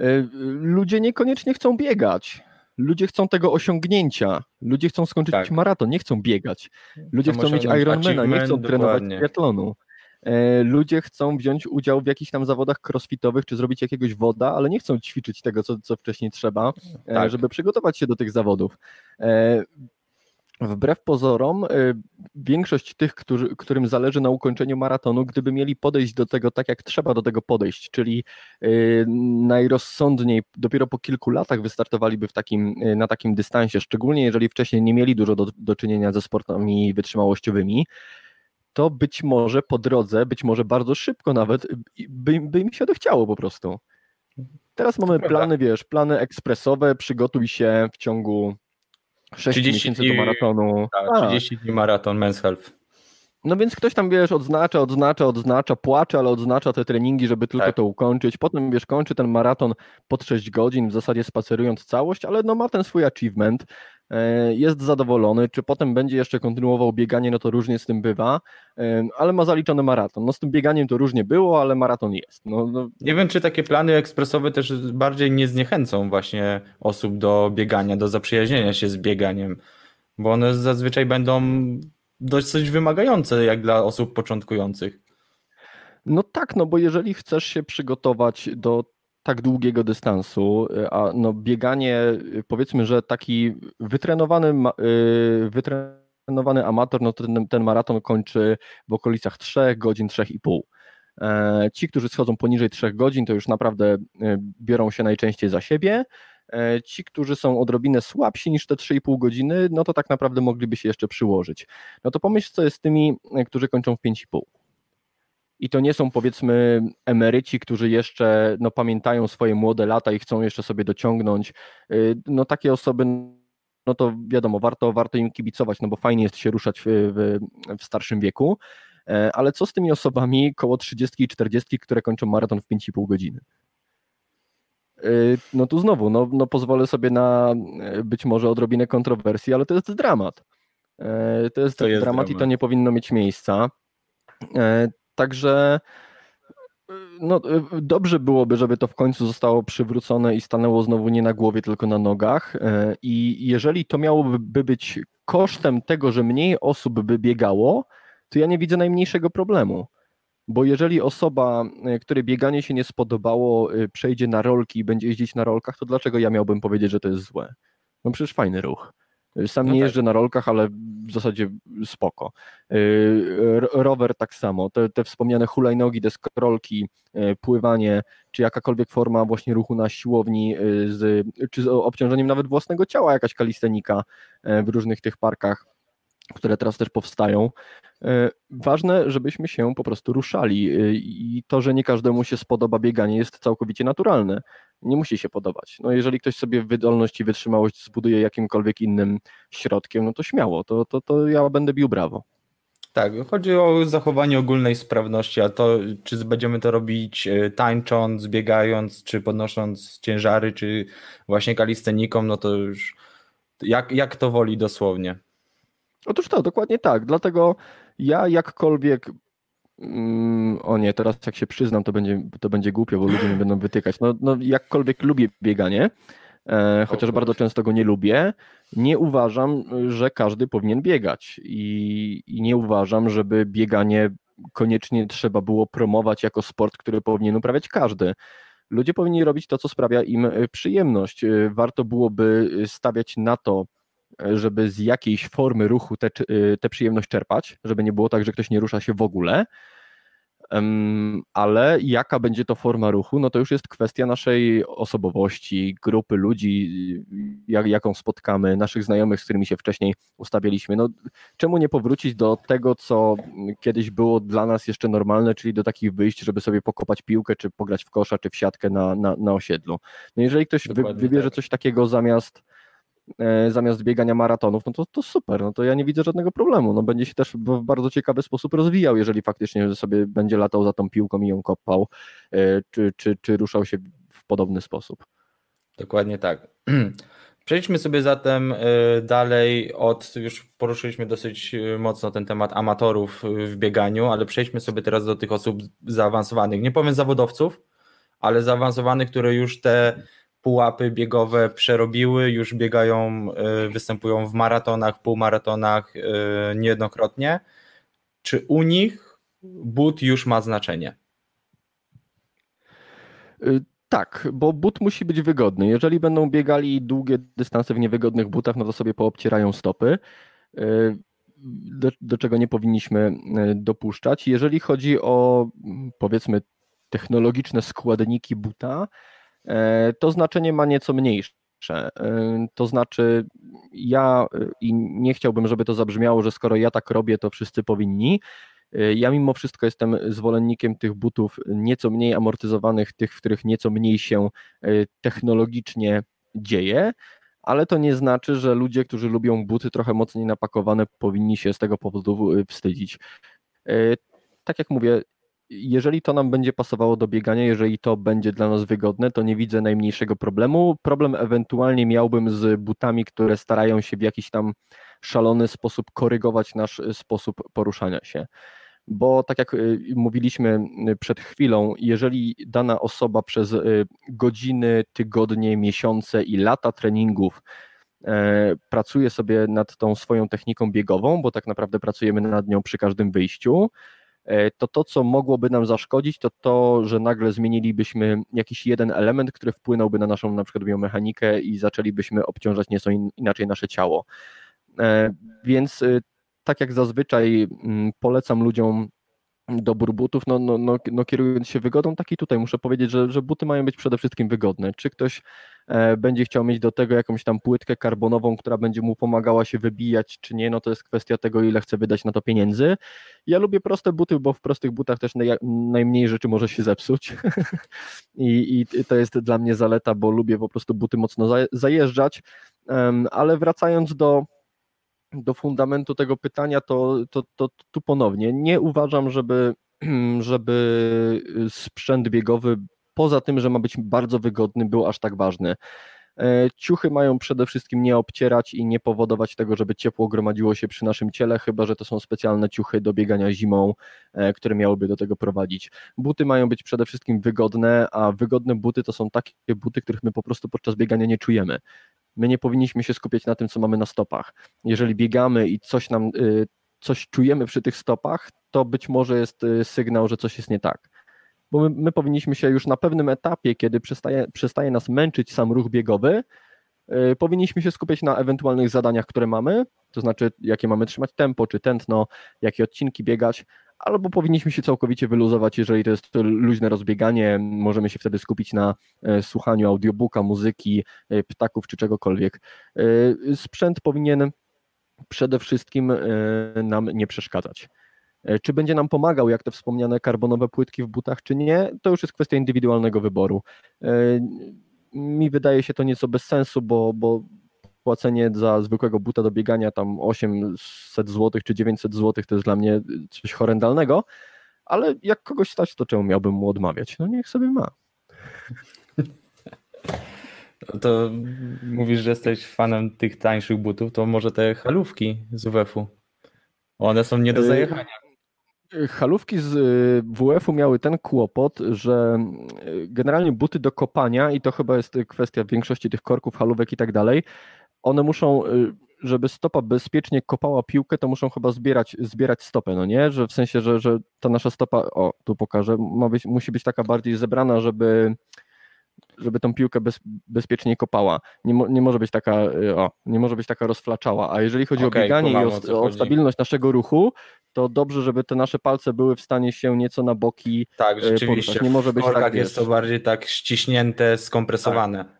E, ludzie niekoniecznie chcą biegać. Ludzie chcą tego osiągnięcia. Ludzie chcą skończyć tak. maraton, nie chcą biegać. Ludzie chcą mieć Ironmana, nie chcą trenować triatlonu. E, ludzie chcą wziąć udział w jakichś tam zawodach crossfitowych, czy zrobić jakiegoś woda, ale nie chcą ćwiczyć tego, co, co wcześniej trzeba, e, tak. żeby przygotować się do tych zawodów. Wbrew pozorom, y, większość tych, którzy, którym zależy na ukończeniu maratonu, gdyby mieli podejść do tego tak, jak trzeba do tego podejść, czyli y, najrozsądniej dopiero po kilku latach wystartowaliby w takim, y, na takim dystansie, szczególnie jeżeli wcześniej nie mieli dużo do, do czynienia ze sportami wytrzymałościowymi, to być może po drodze, być może bardzo szybko nawet, by, by im się odechciało po prostu. Teraz mamy plany, wiesz, plany ekspresowe, przygotuj się w ciągu 6 miesięcy dni, do maratonu. Tak, 30 dni maraton Men's Health. No więc ktoś tam, wiesz, odznacza, odznacza, odznacza, płacze, ale odznacza te treningi, żeby tylko tak. to ukończyć. Potem, wiesz, kończy ten maraton pod 6 godzin, w zasadzie spacerując całość, ale no ma ten swój achievement, jest zadowolony, czy potem będzie jeszcze kontynuował bieganie, no to różnie z tym bywa, e, ale ma zaliczony maraton. No z tym bieganiem to różnie było, ale maraton jest. No, no. Nie wiem, czy takie plany ekspresowe też bardziej nie zniechęcą właśnie osób do biegania, do zaprzyjaźnienia się z bieganiem, bo one zazwyczaj będą dosyć wymagające jak dla osób początkujących. No tak, no bo jeżeli chcesz się przygotować do tak długiego dystansu, a no bieganie, powiedzmy, że taki wytrenowany, y, wytrenowany amator, no ten, ten maraton kończy w okolicach 3 godzin, 3,5. E, ci, którzy schodzą poniżej 3 godzin, to już naprawdę y, biorą się najczęściej za siebie. E, ci, którzy są odrobinę słabsi niż te 3,5 godziny, no to tak naprawdę mogliby się jeszcze przyłożyć. No to pomyśl, co jest z tymi, którzy kończą w 5,5. I to nie są powiedzmy emeryci, którzy jeszcze no, pamiętają swoje młode lata i chcą jeszcze sobie dociągnąć. E, no takie osoby, no to wiadomo, warto, warto im kibicować, no bo fajnie jest się ruszać w, w, w starszym wieku. E, ale co z tymi osobami koło 30 i 40, które kończą maraton w 5,5 godziny? E, no tu znowu, no, no pozwolę sobie na e, być może odrobinę kontrowersji, ale to jest dramat. To jest, to jest dramat, dramat i to nie powinno mieć miejsca. Także no, dobrze byłoby, żeby to w końcu zostało przywrócone i stanęło znowu nie na głowie, tylko na nogach. I jeżeli to miałoby być kosztem tego, że mniej osób by biegało, to ja nie widzę najmniejszego problemu. Bo jeżeli osoba, e, której bieganie się nie spodobało, e, przejdzie na rolki i będzie jeździć na rolkach, to dlaczego ja miałbym powiedzieć, że to jest złe? No przecież fajny ruch. Sam no nie tak. jeżdżę na rolkach, ale w zasadzie spoko. Rower tak samo. Te, te wspomniane hulajnogi, deskorolki, pływanie, czy jakakolwiek forma właśnie ruchu na siłowni, z, czy z obciążeniem nawet własnego ciała, jakaś kalistenika w różnych tych parkach które teraz też powstają. E, ważne, żebyśmy się po prostu ruszali e, i to, że nie każdemu się spodoba bieganie jest całkowicie naturalne. Nie musi się podobać. No jeżeli ktoś sobie wydolność i wytrzymałość zbuduje jakimkolwiek innym środkiem, no to śmiało, to, to, to ja będę bił brawo. Tak, chodzi o zachowanie ogólnej sprawności, a to czy będziemy to robić e, tańcząc, biegając, czy podnosząc ciężary, czy właśnie kalisteniką, no to już jak, jak to woli dosłownie. Otóż to, dokładnie tak. Dlatego ja jakkolwiek. Mm, o nie, teraz jak się przyznam, to będzie, to będzie głupio, bo ludzie mnie będą wytykać. No, no jakkolwiek lubię bieganie, e, chociaż bardzo często go nie lubię, nie uważam, że każdy powinien biegać. I, I nie uważam, żeby bieganie koniecznie trzeba było promować jako sport, który powinien uprawiać każdy. Ludzie powinni robić to, co sprawia im e, przyjemność. E, warto byłoby stawiać na to, żeby z jakiejś formy ruchu tę te, przyjemność czerpać, żeby nie było tak, że ktoś nie rusza się w ogóle. Ale jaka będzie to forma ruchu, no to już jest kwestia naszej osobowości, grupy ludzi, jak, jaką spotkamy, naszych znajomych, z którymi się wcześniej ustawialiśmy. No, czemu nie powrócić do tego, co kiedyś było dla nas jeszcze normalne, czyli do takich wyjść, żeby sobie pokopać piłkę, czy pograć w kosza, czy w siatkę na, na, na osiedlu. No jeżeli ktoś wy, wybierze tak. coś takiego zamiast zamiast biegania maratonów, no to, to super, no to ja nie widzę żadnego problemu. No będzie się też w bardzo ciekawy sposób rozwijał, jeżeli faktycznie sobie będzie latał za tą piłką i ją kopał, e, czy, czy, czy ruszał się w podobny sposób. Dokładnie tak. (clears throat) Przejdźmy sobie zatem e, dalej od, już poruszyliśmy dosyć mocno ten temat amatorów w bieganiu, ale przejdźmy sobie teraz do tych osób zaawansowanych. Nie powiem zawodowców, ale zaawansowanych, które już te pułapy biegowe przerobiły, już biegają, e, występują w maratonach, półmaratonach e, niejednokrotnie. Czy u nich but już ma znaczenie? Y, tak, bo but musi być wygodny. Jeżeli będą biegali długie dystanse w niewygodnych butach, no to sobie poobcierają stopy, y, do, do czego nie powinniśmy y, dopuszczać. Jeżeli chodzi o powiedzmy technologiczne składniki buta, to znaczenie ma nieco mniejsze. E, to znaczy, ja e, i nie chciałbym, żeby to zabrzmiało, że skoro ja tak robię, to wszyscy powinni. Ja mimo wszystko jestem zwolennikiem tych butów nieco mniej amortyzowanych, tych, w których nieco mniej się technologicznie dzieje, ale to nie znaczy, że ludzie, którzy lubią buty trochę mocniej napakowane, powinni się z tego powodu wstydzić. Tak jak mówię, jeżeli to nam będzie pasowało do biegania, jeżeli to będzie dla nas wygodne, to nie widzę najmniejszego problemu. Problem ewentualnie miałbym z butami, które starają się w jakiś tam szalony sposób korygować nasz sposób poruszania się. Bo tak jak y, mówiliśmy y, przed chwilą, jeżeli dana osoba przez y, godziny, tygodnie, miesiące i lata treningów e, pracuje sobie nad tą swoją techniką biegową, bo tak naprawdę pracujemy nad nią przy każdym wyjściu, to to, co mogłoby nam zaszkodzić, to to, że nagle zmienilibyśmy jakiś jeden element, który wpłynąłby na naszą na przykład biomechanikę i zaczęlibyśmy obciążać nieco inaczej nasze ciało. E, więc y, tak jak zazwyczaj mm, polecam ludziom dobór butów, no, no, no, no, kierując się wygodą, tak i tutaj muszę powiedzieć, że, że buty mają być przede wszystkim wygodne. Czy ktoś e, będzie chciał mieć do tego jakąś tam płytkę karbonową, która będzie mu pomagała się wybijać, czy nie, no to jest kwestia tego, ile chce wydać na to pieniędzy. Ja lubię proste buty, bo w prostych butach też naj, najmniej rzeczy może się zepsuć (laughs) I, I, to jest dla mnie zaleta, bo lubię po prostu buty mocno zajeżdżać, um, ale wracając do do fundamentu tego pytania, to, to, to tu ponownie nie uważam, żeby, (clears throat) żeby sprzęt biegowy, poza tym, że ma być bardzo wygodny, był aż tak ważny. E, ciuchy mają przede wszystkim nie obcierać i nie powodować tego, żeby ciepło gromadziło się przy naszym ciele, chyba że to są specjalne ciuchy do biegania zimą, e, które miałyby do tego prowadzić. Buty mają być przede wszystkim wygodne, a wygodne buty to są takie buty, których my po prostu podczas biegania nie czujemy. My nie powinniśmy się skupiać na tym, co mamy na stopach. Jeżeli biegamy i coś nam, y, coś czujemy przy tych stopach, to być może jest y, sygnał, że coś jest nie tak bo my, my, powinniśmy się już na pewnym etapie, kiedy przestaje, przestaje nas męczyć sam ruch biegowy, yy, powinniśmy się skupiać na ewentualnych zadaniach, które mamy, to znaczy jakie mamy trzymać tempo czy tętno, jakie odcinki biegać, albo powinniśmy się całkowicie wyluzować, jeżeli to jest luźne rozbieganie, możemy się wtedy skupić na e, słuchaniu audiobooka, muzyki, e, ptaków czy czegokolwiek. E, sprzęt powinien przede wszystkim nam nie przeszkadzać. Czy będzie nam pomagał, jak te wspomniane karbonowe płytki w butach, czy nie, to już jest kwestia indywidualnego wyboru. Mi wydaje się to nieco bez sensu, bo, bo płacenie za zwykłego buta do biegania tam 800 zł czy 900 zł to jest dla mnie coś horrendalnego, ale jak kogoś stać, to czemu miałbym mu odmawiać? No niech sobie ma. No to mówisz, że jesteś fanem tych tańszych butów, to może te halówki z WF-u. One są nie do e, zajechania. Halówki z y, WF-u miały ten kłopot, że y, generalnie buty do kopania, i to chyba jest kwestia większości tych korków, halówek i tak dalej, one muszą, y, żeby stopa bezpiecznie kopała piłkę, to muszą chyba zbierać, zbierać stopę, no nie? Że w sensie, że, że ta nasza stopa, o, tu pokażę, ma być, musi być taka bardziej zebrana, żeby żeby tą piłkę bez, bezpiecznie kopała. Nie, mo, nie może być taka, o, nie może być taka rozflaczała. A jeżeli chodzi okay, o bieganie i o, o stabilność naszego ruchu, to dobrze, żeby te nasze palce były w stanie się nieco na boki Tak, e, rzeczywiście. Nie może być tak, jest to bardziej tak ściśnięte, skompresowane. Tak.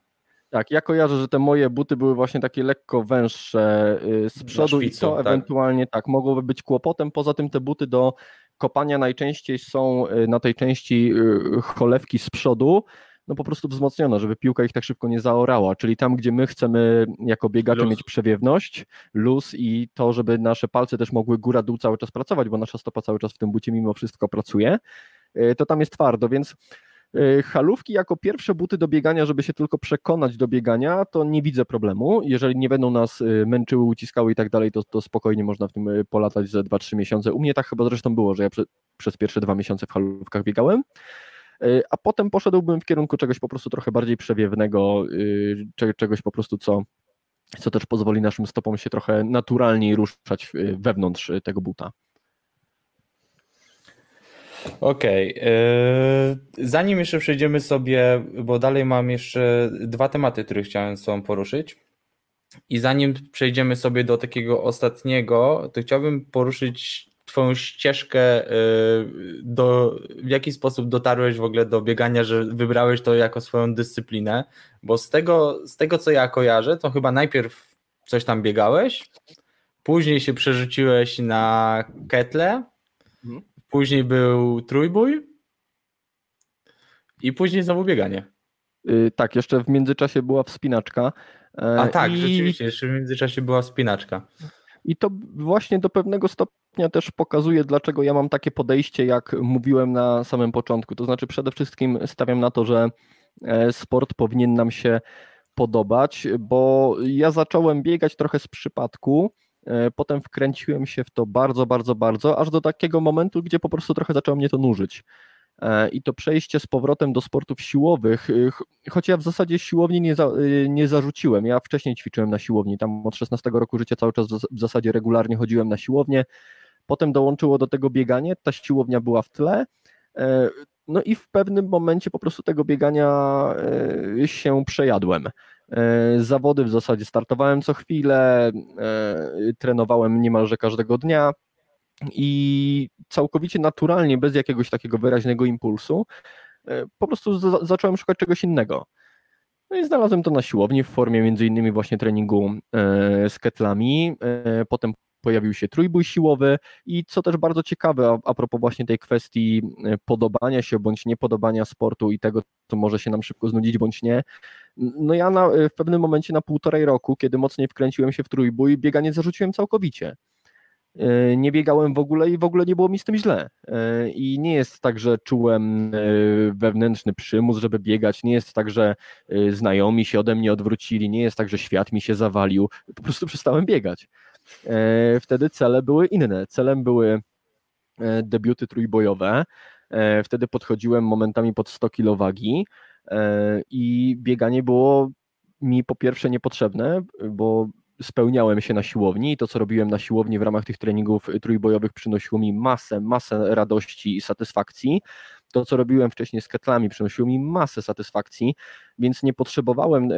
Tak, ja kojarzę, że te moje buty były właśnie takie lekko węższe y, z przodu szpicu, i to tak. ewentualnie tak mogłoby być kłopotem. Poza tym te buty do kopania najczęściej są y, na tej części y, cholewki z przodu, no po prostu wzmocniona, żeby piłka ich tak szybko nie zaorała, czyli tam, gdzie my chcemy jako biegacze luz. mieć przewiewność, luz i to, żeby nasze palce też mogły góra-dół cały czas pracować, bo nasza stopa cały czas w tym bucie mimo wszystko pracuje, to tam jest twardo, więc Halówki jako pierwsze buty do biegania, żeby się tylko przekonać do biegania, to nie widzę problemu. Jeżeli nie będą nas e, męczyły, uciskały i tak dalej, to, to spokojnie można w tym polatać ze 2-3 miesiące. U mnie tak chyba zresztą było, że ja prze, przez pierwsze dwa miesiące w halówkach biegałem. A potem poszedłbym w kierunku czegoś po prostu trochę bardziej przewiewnego, czegoś po prostu, co, co też pozwoli naszym stopom się trochę naturalniej ruszać wewnątrz tego buta. Okej. Okay. Zanim jeszcze przejdziemy sobie, bo dalej mam jeszcze dwa tematy, które chciałem z Tobą poruszyć. I zanim przejdziemy sobie do takiego ostatniego, to chciałbym poruszyć Twoją ścieżkę, y, do, w jaki sposób dotarłeś w ogóle do biegania, że wybrałeś to jako swoją dyscyplinę, bo z tego, z tego co ja kojarzę, to chyba najpierw coś tam biegałeś, później się przerzuciłeś na ketle, mhm. Później był trójbój i później znowu bieganie. Yy, tak, jeszcze w międzyczasie była wspinaczka. A tak, i... rzeczywiście, jeszcze w międzyczasie była wspinaczka. I to właśnie do pewnego stopnia też pokazuje, dlaczego ja mam takie podejście, jak mówiłem na samym początku. To znaczy, przede wszystkim stawiam na to, że e, sport powinien nam się podobać, bo ja zacząłem biegać trochę z przypadku. E, potem wkręciłem się w to bardzo, bardzo, bardzo, aż do takiego momentu, gdzie po prostu trochę zaczęło mnie to nużyć. E, i to przejście z powrotem do sportów siłowych, y, choć ja w zasadzie siłowni nie, za, y, nie zarzuciłem, ja wcześniej ćwiczyłem na siłowni, tam od 16 roku życia cały czas w zasadzie regularnie chodziłem na siłownię, potem dołączyło do tego bieganie, ta siłownia była w tle, e, no i w pewnym momencie po prostu tego biegania się przejadłem. Zawody w zasadzie startowałem co chwilę, trenowałem niemalże każdego dnia, i całkowicie naturalnie, bez jakiegoś takiego wyraźnego impulsu, e, po prostu za zacząłem szukać czegoś innego. No i znalazłem to na siłowni w formie między innymi właśnie treningu e, z ketlami. E, potem pojawił się trójbój siłowy i co też bardzo ciekawe a, a propos właśnie tej kwestii podobania się bądź niepodobania sportu i tego, co może się nam szybko znudzić bądź nie, No ja na, w pewnym momencie na półtorej roku, kiedy mocniej wkręciłem się w trójbój, bieganie zarzuciłem całkowicie. E, nie biegałem w ogóle i w ogóle nie było mi z tym źle. E, I nie jest tak, że czułem wewnętrzny przymus, żeby biegać, nie jest tak, że znajomi się ode mnie odwrócili, nie jest tak, że świat mi się zawalił, po prostu przestałem biegać. Wtedy cele były inne. Celem były debiuty trójbojowe. Wtedy podchodziłem momentami pod 100 kg wagi i bieganie było mi po pierwsze niepotrzebne, bo spełniałem się na siłowni i to, co robiłem na siłowni w ramach tych treningów trójbojowych przynosiło mi masę, masę radości i satysfakcji. To, co robiłem wcześniej z ketlami przynosiło mi masę satysfakcji, więc nie potrzebowałem, e,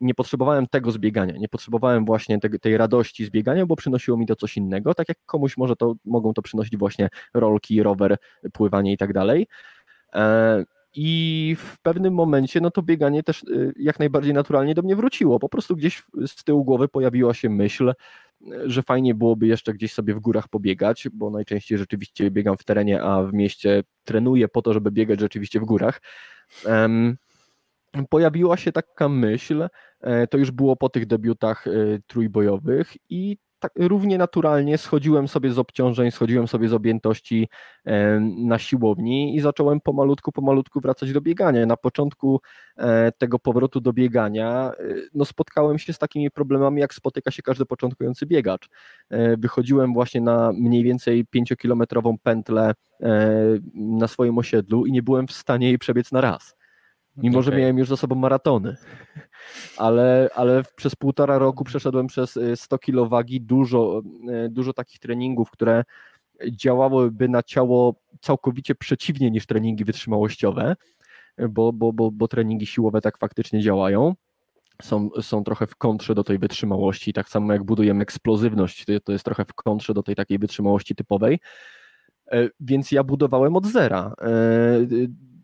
nie potrzebowałem tego zbiegania, nie potrzebowałem właśnie tej, radości zbiegania, bo przynosiło mi to coś innego, tak jak komuś może to, mogą to przynosić właśnie rolki, rower, pływanie i tak dalej. I w pewnym momencie, no to bieganie też y, jak najbardziej naturalnie do mnie wróciło. Po prostu gdzieś z tyłu głowy pojawiła się myśl, że fajnie byłoby jeszcze gdzieś sobie w górach pobiegać, bo najczęściej rzeczywiście biegam w terenie, a w mieście trenuję po to, żeby biegać rzeczywiście w górach. Pojawiła się taka myśl, e, to już było po tych debiutach y, trójbojowych i tak równie naturalnie schodziłem sobie z obciążeń, schodziłem sobie z objętości na siłowni i zacząłem pomalutku, pomalutku wracać do biegania. Na początku e, tego powrotu do biegania e, no spotkałem się z takimi problemami, jak spotyka się każdy początkujący biegacz. E, wychodziłem właśnie na mniej więcej pięciokilometrową pętlę na swoim osiedlu i nie byłem w stanie jej przebiec na raz mimo okay. że miałem już za sobą maratony. Ale, ale przez półtora roku przeszedłem przez 100 y, kg wagi, dużo, y, dużo takich treningów, które działałyby na ciało całkowicie przeciwnie niż treningi wytrzymałościowe, bo, bo, bo, bo treningi siłowe tak faktycznie działają. Są, są trochę w kontrze do tej wytrzymałości, tak samo jak budujemy eksplozywność, to jest trochę w kontrze do tej takiej wytrzymałości typowej. E, więc ja budowałem od zera e,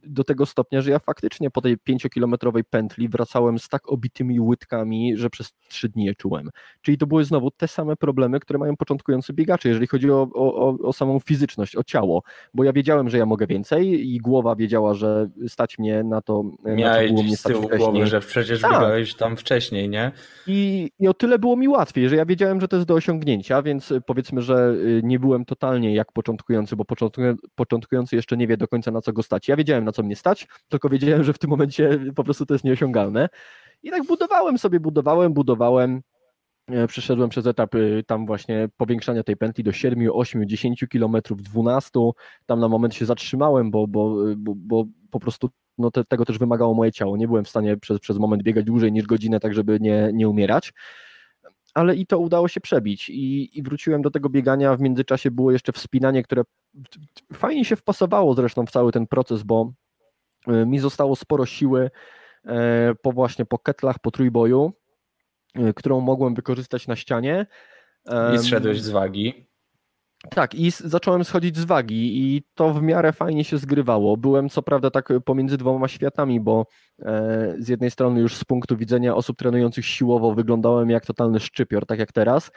do tego stopnia, że ja faktycznie po tej pięciokilometrowej pętli wracałem z tak obitymi łydkami, że przez trzy dni je czułem. Czyli to były znowu te same problemy, które mają początkujący biegacze, jeżeli chodzi o, o, o samą fizyczność, o ciało, bo ja wiedziałem, że ja mogę więcej i głowa wiedziała, że stać mnie na to, Miałeś na co było mnie stać z tyłu wcześniej. głowy, że przecież tak. biegałeś tam wcześniej, nie? I, I o tyle było mi łatwiej, że ja wiedziałem, że to jest do osiągnięcia, więc powiedzmy, że y, nie byłem totalnie jak początkujący, bo początkujący jeszcze nie wie do końca na co go stać. Ja wiedziałem na co mnie stać, tylko wiedziałem, że w tym momencie po prostu to jest nieosiągalne. I tak budowałem sobie, budowałem, budowałem. E, przeszedłem przez etap tam właśnie powiększania tej pętli do 7, 8, 10 kilometrów, 12. Tam na moment się zatrzymałem, bo, bo, bo, bo po prostu no te, tego też wymagało moje ciało. Nie byłem w stanie przez, przez moment biegać dłużej niż godzinę, tak żeby nie, nie umierać ale i to udało się przebić i, i wróciłem do tego biegania. W międzyczasie było jeszcze wspinanie, które fajnie się wpasowało zresztą w cały ten proces, bo y, mi zostało sporo siły e, po właśnie po ketlach, po trójboju, y, którą mogłem wykorzystać na ścianie. I zszedłeś z wagi. Tak, i zacząłem schodzić z wagi i to w miarę fajnie się zgrywało. Byłem co prawda tak pomiędzy dwoma światami, bo e, z jednej strony już z punktu widzenia osób trenujących siłowo wyglądałem jak totalny szczypior, tak jak teraz,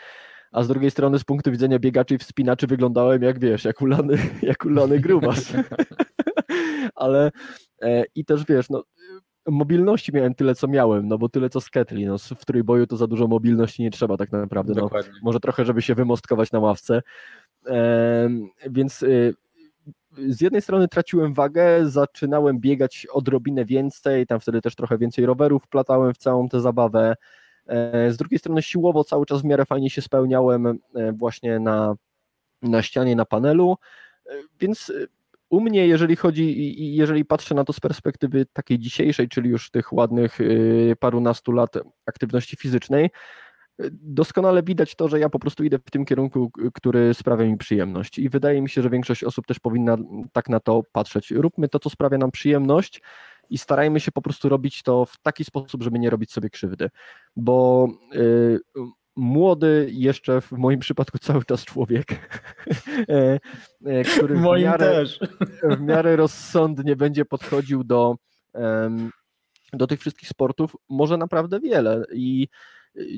a z drugiej strony z punktu widzenia biegaczy i wspinaczy wyglądałem jak wiesz, jak ulany, (laughs) jak ulany grubas. (laughs) Ale e, i też wiesz, no mobilności miałem tyle, co miałem, no bo tyle, co z Ketli, no w trójboju to za dużo mobilności nie trzeba tak naprawdę, no, może trochę, żeby się wymostkować na ławce, więc y, z jednej strony traciłem wagę, zaczynałem biegać odrobinę więcej, tam wtedy też trochę więcej rowerów platałem w całą tę zabawę. E, z drugiej strony siłowo cały czas w miarę fajnie się spełniałem e, właśnie na, na ścianie, na panelu, e, więc u mnie, jeżeli chodzi, jeżeli patrzę na to z perspektywy takiej dzisiejszej, czyli już tych ładnych y, parunastu lat aktywności fizycznej, doskonale widać to, że ja po prostu idę w tym kierunku, który sprawia mi przyjemność. I wydaje mi się, że większość osób też powinna tak na to patrzeć. Róbmy to, co sprawia nam przyjemność i starajmy się po prostu robić to w taki sposób, żeby nie robić sobie krzywdy. Bo yy, młody, jeszcze w moim przypadku cały czas człowiek, (laughs) e, e, który w, miarę, w miarę rozsądnie będzie podchodził do, do tych wszystkich sportów, może naprawdę wiele. I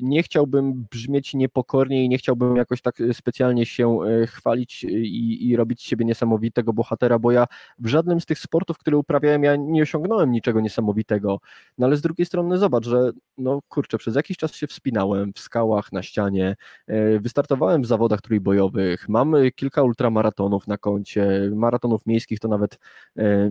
nie chciałbym brzmieć niepokornie i nie chciałbym jakoś tak specjalnie się chwalić i, i robić siebie niesamowitego bohatera, bo ja w żadnym z tych sportów, które uprawiałem, ja nie osiągnąłem niczego niesamowitego. No ale z drugiej strony zobacz, że no kurczę, przez jakiś czas się wspinałem w skałach, na ścianie, wystartowałem w zawodach trójbojowych, mamy kilka ultramaratonów na koncie, maratonów miejskich to nawet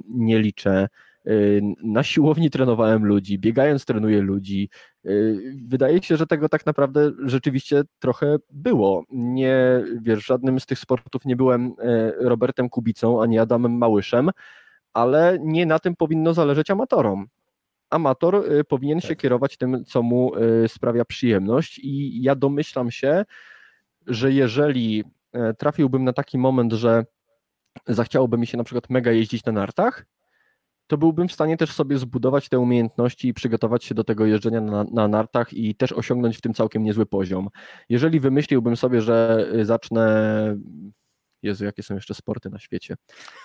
nie liczę. Y, na siłowni trenowałem ludzi, biegając trenuję ludzi. Y, wydaje się, że tego tak naprawdę rzeczywiście trochę było. Nie, wiesz, żadnym z tych sportów nie byłem e, Robertem Kubicą ani Adamem Małyszem, ale nie na tym powinno zależeć amatorom. Amator y, powinien tak. się kierować tym, co mu sprawia przyjemność, i ja domyślam się, że jeżeli e, trafiłbym na taki moment, że zachciałoby mi się na przykład mega jeździć na nartach, to byłbym w stanie też sobie zbudować te umiejętności i przygotować się do tego jeżdżenia na, na, nartach i też osiągnąć w tym całkiem niezły poziom. Jeżeli wymyśliłbym sobie, że y, zacznę. Jezu, jakie są jeszcze sporty na świecie?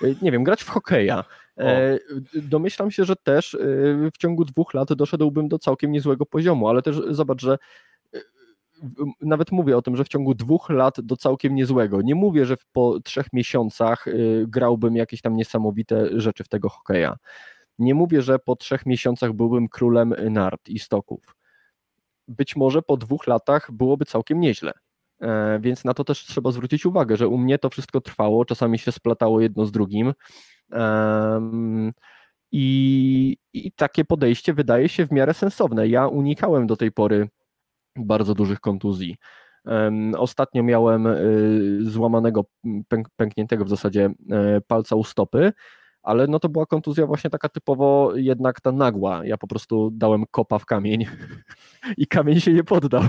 Y, nie wiem, grać w hokeja. E, domyślam się, że też y, w ciągu dwóch lat doszedłbym do całkiem niezłego poziomu, ale też zobacz, że nawet mówię o tym, że w ciągu dwóch lat do całkiem niezłego. Nie mówię, że po trzech miesiącach y, grałbym jakieś tam niesamowite rzeczy w tego hokeja. Nie mówię, że po trzech miesiącach byłbym królem nart i stoków. Być może po dwóch latach byłoby całkiem nieźle. E, więc na to też trzeba zwrócić uwagę, że u mnie to wszystko trwało, czasami się splatało jedno z drugim. I, I takie podejście wydaje się w miarę sensowne. Ja unikałem do tej pory bardzo dużych kontuzji. Ostatnio miałem y, złamanego, pęk, pękniętego w zasadzie e, palca u stopy, ale no to była kontuzja właśnie taka typowo jednak ta nagła. Ja po prostu dałem kopa w kamień (laughs) i kamień się nie poddał.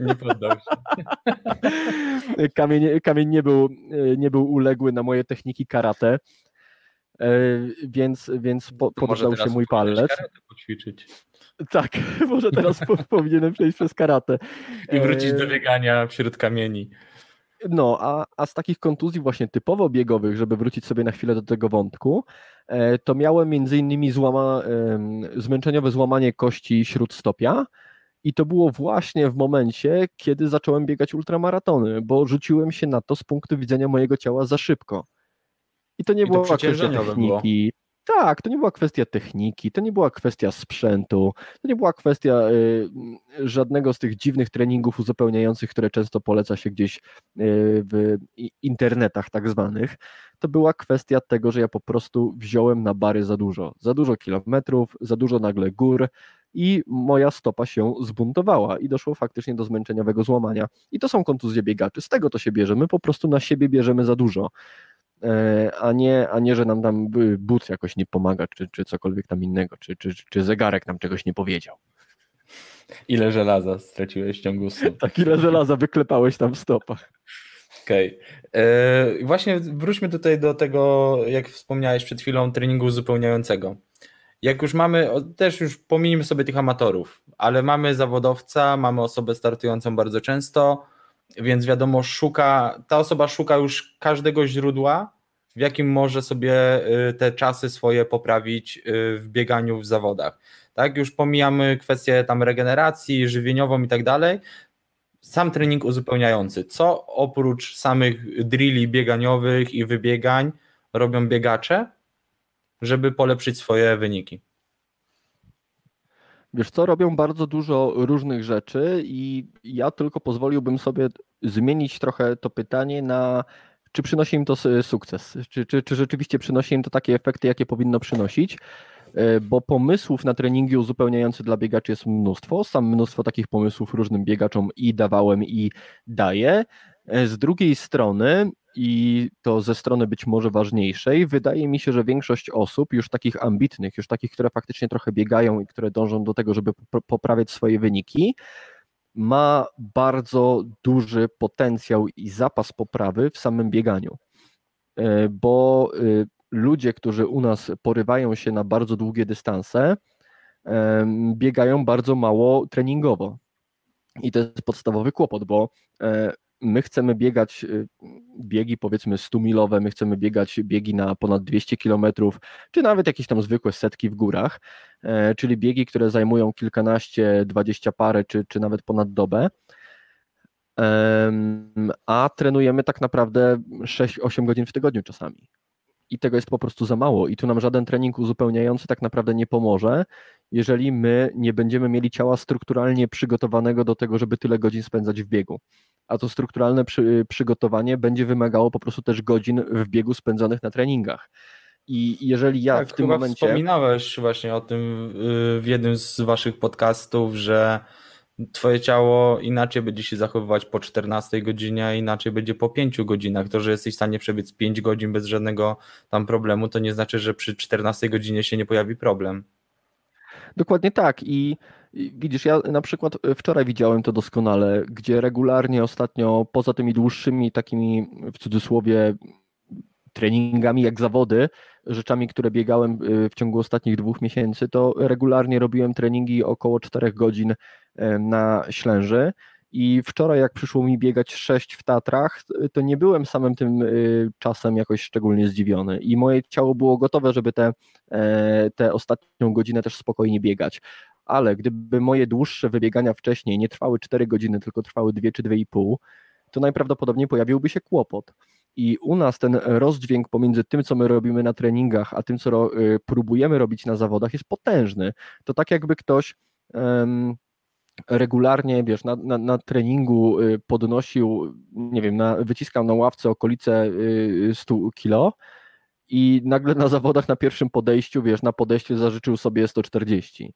Nie poddał się. (laughs) Kamień, kamień nie, był, e, nie był uległy na moje techniki karate, więc, więc po, się mój palec. Poćwiczyć. Tak, (laughs) może teraz (laughs) powinienem przejść przez karate. I wrócić do e, biegania wśród kamieni. No, a, a z takich kontuzji właśnie typowo biegowych, żeby wrócić sobie na chwilę do tego wątku, e, to miałem między innymi złama, zmęczeniowe złamanie kości śródstopia i to było właśnie w momencie, kiedy zacząłem biegać ultramaratony, bo rzuciłem się na to z punktu widzenia mojego ciała za szybko. I to nie I było kwestia techniki. Było. Tak, to nie była kwestia techniki, to nie była kwestia sprzętu, to nie była kwestia y, żadnego z tych dziwnych treningów uzupełniających, które często poleca się gdzieś y, w internetach tak zwanych. To była kwestia tego, że ja po prostu wziąłem na bary za dużo. Za dużo kilometrów, za dużo nagle gór i moja stopa się zbuntowała i doszło faktycznie do zmęczeniowego złamania. I to są kontuzje biegaczy. Z tego to się bierze. My po prostu na siebie bierzemy za dużo. E, a nie, a nie, że nam tam but jakoś nie pomaga, czy, czy cokolwiek tam innego, czy, czy, czy zegarek nam czegoś nie powiedział. Ile żelaza straciłeś w ciągu snu? (laughs) Tak, ile żelaza wyklepałeś tam w stopach. Okej. Okay. E, właśnie wróćmy tutaj do tego, jak wspomniałeś przed chwilą, treningu uzupełniającego. Jak już mamy, też już pominimy sobie tych amatorów, ale mamy zawodowca, mamy osobę startującą bardzo często, więc wiadomo, szuka, ta osoba szuka już każdego źródła, w jakim może sobie y, te czasy swoje poprawić y, w bieganiu w zawodach. Tak, już pomijamy kwestię tam regeneracji żywieniową i tak dalej. Sam trening uzupełniający. Co oprócz samych drilli bieganiowych i wybiegań robią biegacze, żeby polepszyć swoje wyniki? Wiesz co, robią bardzo dużo różnych rzeczy i ja tylko pozwoliłbym sobie zmienić trochę to pytanie na czy przynosi im to sukces, czy, czy, czy rzeczywiście przynosi im to takie efekty, jakie powinno przynosić, e, bo pomysłów na treningi uzupełniające dla biegaczy jest mnóstwo, sam mnóstwo takich pomysłów różnym biegaczom i dawałem i daję. E, z drugiej strony i to ze strony być może ważniejszej, wydaje mi się, że większość osób, już takich ambitnych, już takich, które faktycznie trochę biegają i które dążą do tego, żeby poprawiać swoje wyniki, ma bardzo duży potencjał i zapas poprawy w samym bieganiu. E, bo y, ludzie, którzy u nas porywają się na bardzo długie dystanse, biegają bardzo mało treningowo. I to jest podstawowy kłopot, bo e, my chcemy biegać y, biegi powiedzmy 100-milowe, my chcemy biegać biegi na ponad 200 km, czy nawet jakieś tam zwykłe setki w górach, e, czyli biegi, które zajmują kilkanaście, dwadzieścia parę, czy, czy nawet ponad dobę, a trenujemy tak naprawdę 6-8 godzin w tygodniu czasami. I tego jest po prostu za mało. I tu nam żaden trening uzupełniający tak naprawdę nie pomoże, jeżeli my nie będziemy mieli ciała strukturalnie przygotowanego do tego, żeby tyle godzin spędzać w biegu. A to strukturalne przy, przygotowanie będzie wymagało po prostu też godzin w biegu spędzonych na treningach. I jeżeli ja tak, w tym momencie. Wspominałeś właśnie o tym y, w jednym z waszych podcastów, że twoje ciało inaczej będzie się zachowywać po 14 godzinie, a inaczej będzie po 5 godzinach. To, że jesteś w stanie przebiec 5 godzin bez żadnego tam problemu, to nie znaczy, że przy 14 godzinie się nie pojawi problem. Dokładnie tak. I widzisz, ja na przykład wczoraj widziałem to doskonale, gdzie regularnie ostatnio, poza tymi dłuższymi, takimi w cudzysłowie treningami jak zawody, rzeczami, które biegałem y, w ciągu ostatnich dwóch miesięcy, to regularnie robiłem treningi około 4 godzin na Ślęży. I wczoraj, jak przyszło mi biegać 6 w Tatrach, to nie byłem samym tym y, czasem jakoś szczególnie zdziwiony. I moje ciało było gotowe, żeby tę te, te ostatnią godzinę też spokojnie biegać. Ale gdyby moje dłuższe wybiegania wcześniej nie trwały 4 godziny, tylko trwały 2 czy 2,5, to najprawdopodobniej pojawiłby się kłopot. I u nas ten rozdźwięk pomiędzy tym, co my robimy na treningach, a tym, co y, próbujemy robić na zawodach, jest potężny. To tak jakby ktoś regularnie, wiesz, na, na, na, treningu y, podnosił, nie wiem, na, wyciskał na ławce okolice 100 y, kilo i nagle na zawodach na pierwszym podejściu, wiesz, na podejściu zażyczył sobie 140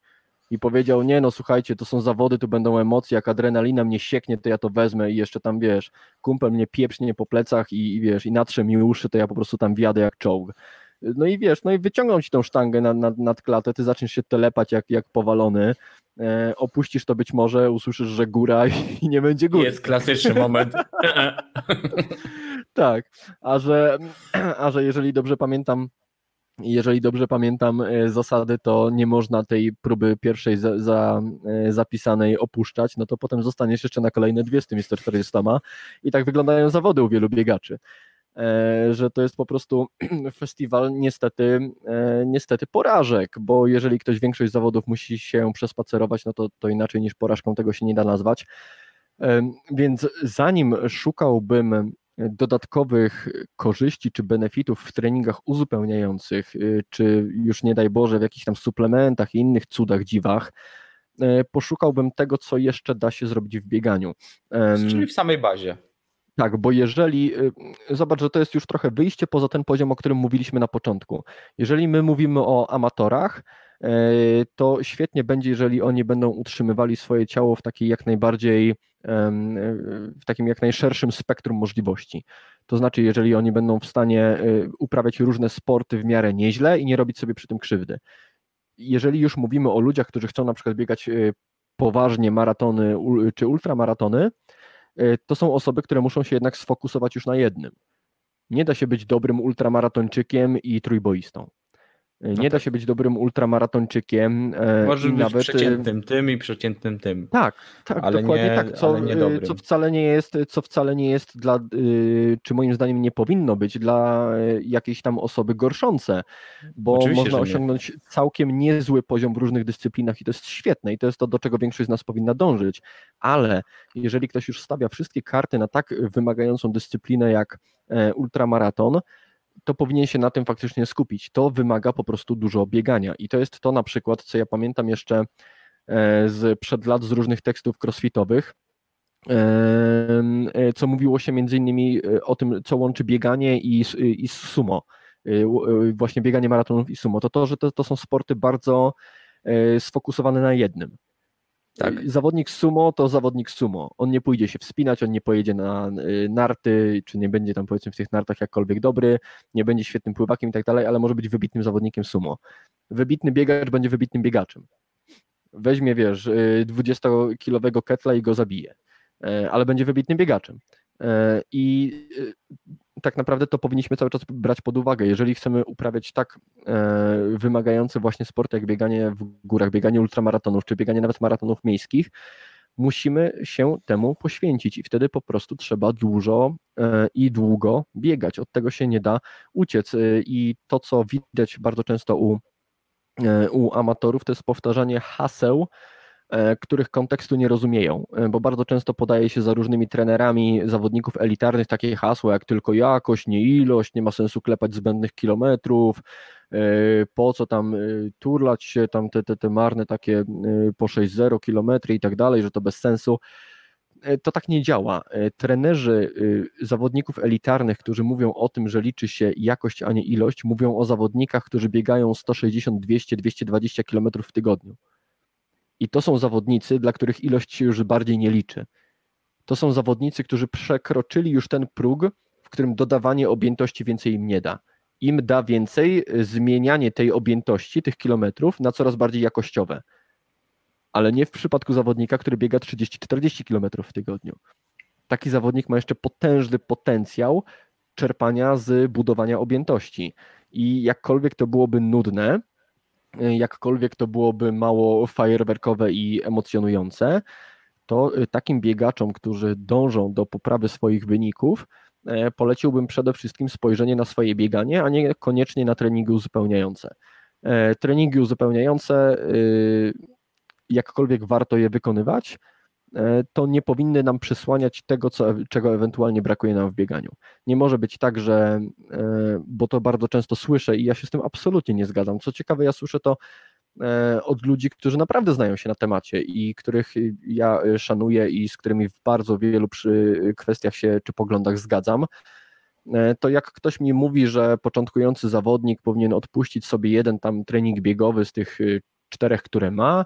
i powiedział, nie no słuchajcie, to są zawody, tu będą emocje, jak adrenalina mnie sieknie, to ja to wezmę i jeszcze tam, wiesz, kumpel mnie pieprznie po plecach i, i wiesz, i natrze mi uszy, to ja po prostu tam wjadę jak czołg. No i wiesz, no i wyciągną ci tą sztangę nad, nad, nad klatę, ty zaczniesz się telepać jak, jak powalony, opuścisz to być może, usłyszysz, że góra i, (laughs) i nie będzie góry. Jest klasyczny moment. (laughs) tak, a że, (clears throat) a że jeżeli dobrze pamiętam, jeżeli dobrze pamiętam e, zasady, to nie można tej próby pierwszej za, za, e, zapisanej opuszczać, no to potem zostaniesz jeszcze na kolejne dwie z tymi 140 i tak wyglądają zawody u wielu biegaczy. E, że to jest po prostu (clears throat) festiwal niestety, niestety porażek, bo jeżeli ktoś większość zawodów musi się przespacerować, no to, to inaczej niż porażką tego się nie da nazwać. Więc zanim szukałbym dodatkowych korzyści czy benefitów w treningach uzupełniających, czy już nie daj Boże w jakichś tam suplementach i innych cudach, dziwach, poszukałbym tego, co jeszcze da się zrobić w bieganiu. Czyli w samej bazie. Tak, bo jeżeli, y, zobacz, że to jest już trochę wyjście poza ten poziom, o którym mówiliśmy na początku. Jeżeli my mówimy o amatorach, to świetnie będzie, jeżeli oni będą utrzymywali swoje ciało w takiej jak najbardziej w takim jak najszerszym spektrum możliwości. To znaczy, jeżeli oni będą w stanie y, uprawiać różne sporty w miarę nieźle i nie robić sobie przy tym krzywdy. Jeżeli już mówimy o ludziach, którzy chcą na przykład biegać y, poważnie maratony czy ultramaratony, to są osoby, które muszą się jednak sfokusować już na jednym. Nie da się być dobrym ultramaratończykiem i trójboistą. No nie no da tak. się być dobrym ultramaratończykiem. E, Może być nawet... przeciętnym tym i przeciętnym tym. Tak, tak, ale dokładnie nie, tak, co, e, co wcale nie jest, co wcale nie jest dla, e, czy moim zdaniem nie powinno być dla jakiejś tam osoby gorszące, bo Oczywiście, można osiągnąć nie. całkiem niezły poziom w różnych dyscyplinach i to jest świetne i to jest to, do czego większość z nas powinna dążyć, ale jeżeli ktoś już stawia wszystkie karty na tak wymagającą dyscyplinę jak ultramaraton, to powinien się na tym faktycznie skupić. To wymaga po prostu dużo biegania i to jest to na przykład, co ja pamiętam jeszcze e, z przed lat z różnych tekstów crossfitowych, e, e, co mówiło się między innymi o tym, co łączy bieganie i, i sumo, właśnie bieganie maratonów i sumo, to to, że to, to są sporty bardzo sfokusowane na jednym. Tak. Zawodnik sumo to zawodnik sumo. On nie pójdzie się wspinać, on nie pojedzie na y, narty, czy nie będzie tam powiedzmy w tych nartach jakkolwiek dobry, nie będzie świetnym pływakiem i tak dalej, ale może być wybitnym zawodnikiem sumo. Wybitny biegacz będzie wybitnym biegaczem. Weźmie, wiesz, 20-kilowego y, ketla i go zabije, e, ale będzie wybitnym biegaczem. E, I y, tak naprawdę to powinniśmy cały czas brać pod uwagę. Jeżeli chcemy uprawiać tak e, wymagające właśnie sporty jak bieganie w górach, bieganie ultramaratonów, czy bieganie nawet maratonów miejskich, musimy się temu poświęcić i wtedy po prostu trzeba dużo e, i długo biegać. Od tego się nie da uciec. E, I to, co widać bardzo często u, u amatorów, to jest powtarzanie haseł, których kontekstu nie rozumieją, bo bardzo często podaje się za różnymi trenerami zawodników elitarnych takie hasło jak tylko jakość, nie ilość, nie ma sensu klepać zbędnych kilometrów, E, po co tam e, turlać się, tam te, te, te marne takie e, po 6-0 kilometry i tak dalej, że to bez sensu. To tak nie działa. Trenerzy zawodników elitarnych, którzy mówią o tym, że liczy się jakość, a nie ilość, mówią o zawodnikach, którzy biegają 160, 200, 220 km w tygodniu. I to są zawodnicy, dla których ilość się już bardziej nie liczy. To są zawodnicy, którzy przekroczyli już ten próg, w którym dodawanie objętości więcej im nie da im da więcej y, zmienianie tej objętości, tych kilometrów na coraz bardziej jakościowe. Ale nie w przypadku zawodnika, który biega 30-40 kilometrów w tygodniu. Taki zawodnik ma jeszcze potężny potencjał czerpania z budowania objętości. I jakkolwiek to byłoby nudne, jakkolwiek to byłoby mało fajerwerkowe i emocjonujące, to y, takim biegaczom, którzy dążą do poprawy swoich wyników, E, poleciłbym przede wszystkim spojrzenie na swoje bieganie, a nie koniecznie na treningi uzupełniające. E, treningi uzupełniające, y, jakkolwiek warto je wykonywać, to nie powinny nam przysłaniać tego, co, czego ewentualnie brakuje nam w bieganiu. Nie może być tak, że, bo to bardzo często słyszę i ja się z tym absolutnie nie zgadzam. Co ciekawe, ja słyszę to E, od ludzi, którzy naprawdę znają się na temacie i których ja e, szanuję i z którymi w bardzo wielu przy kwestiach się czy poglądach zgadzam, e, to jak ktoś mi mówi, że początkujący zawodnik powinien odpuścić sobie jeden tam trening biegowy z tych czterech, które ma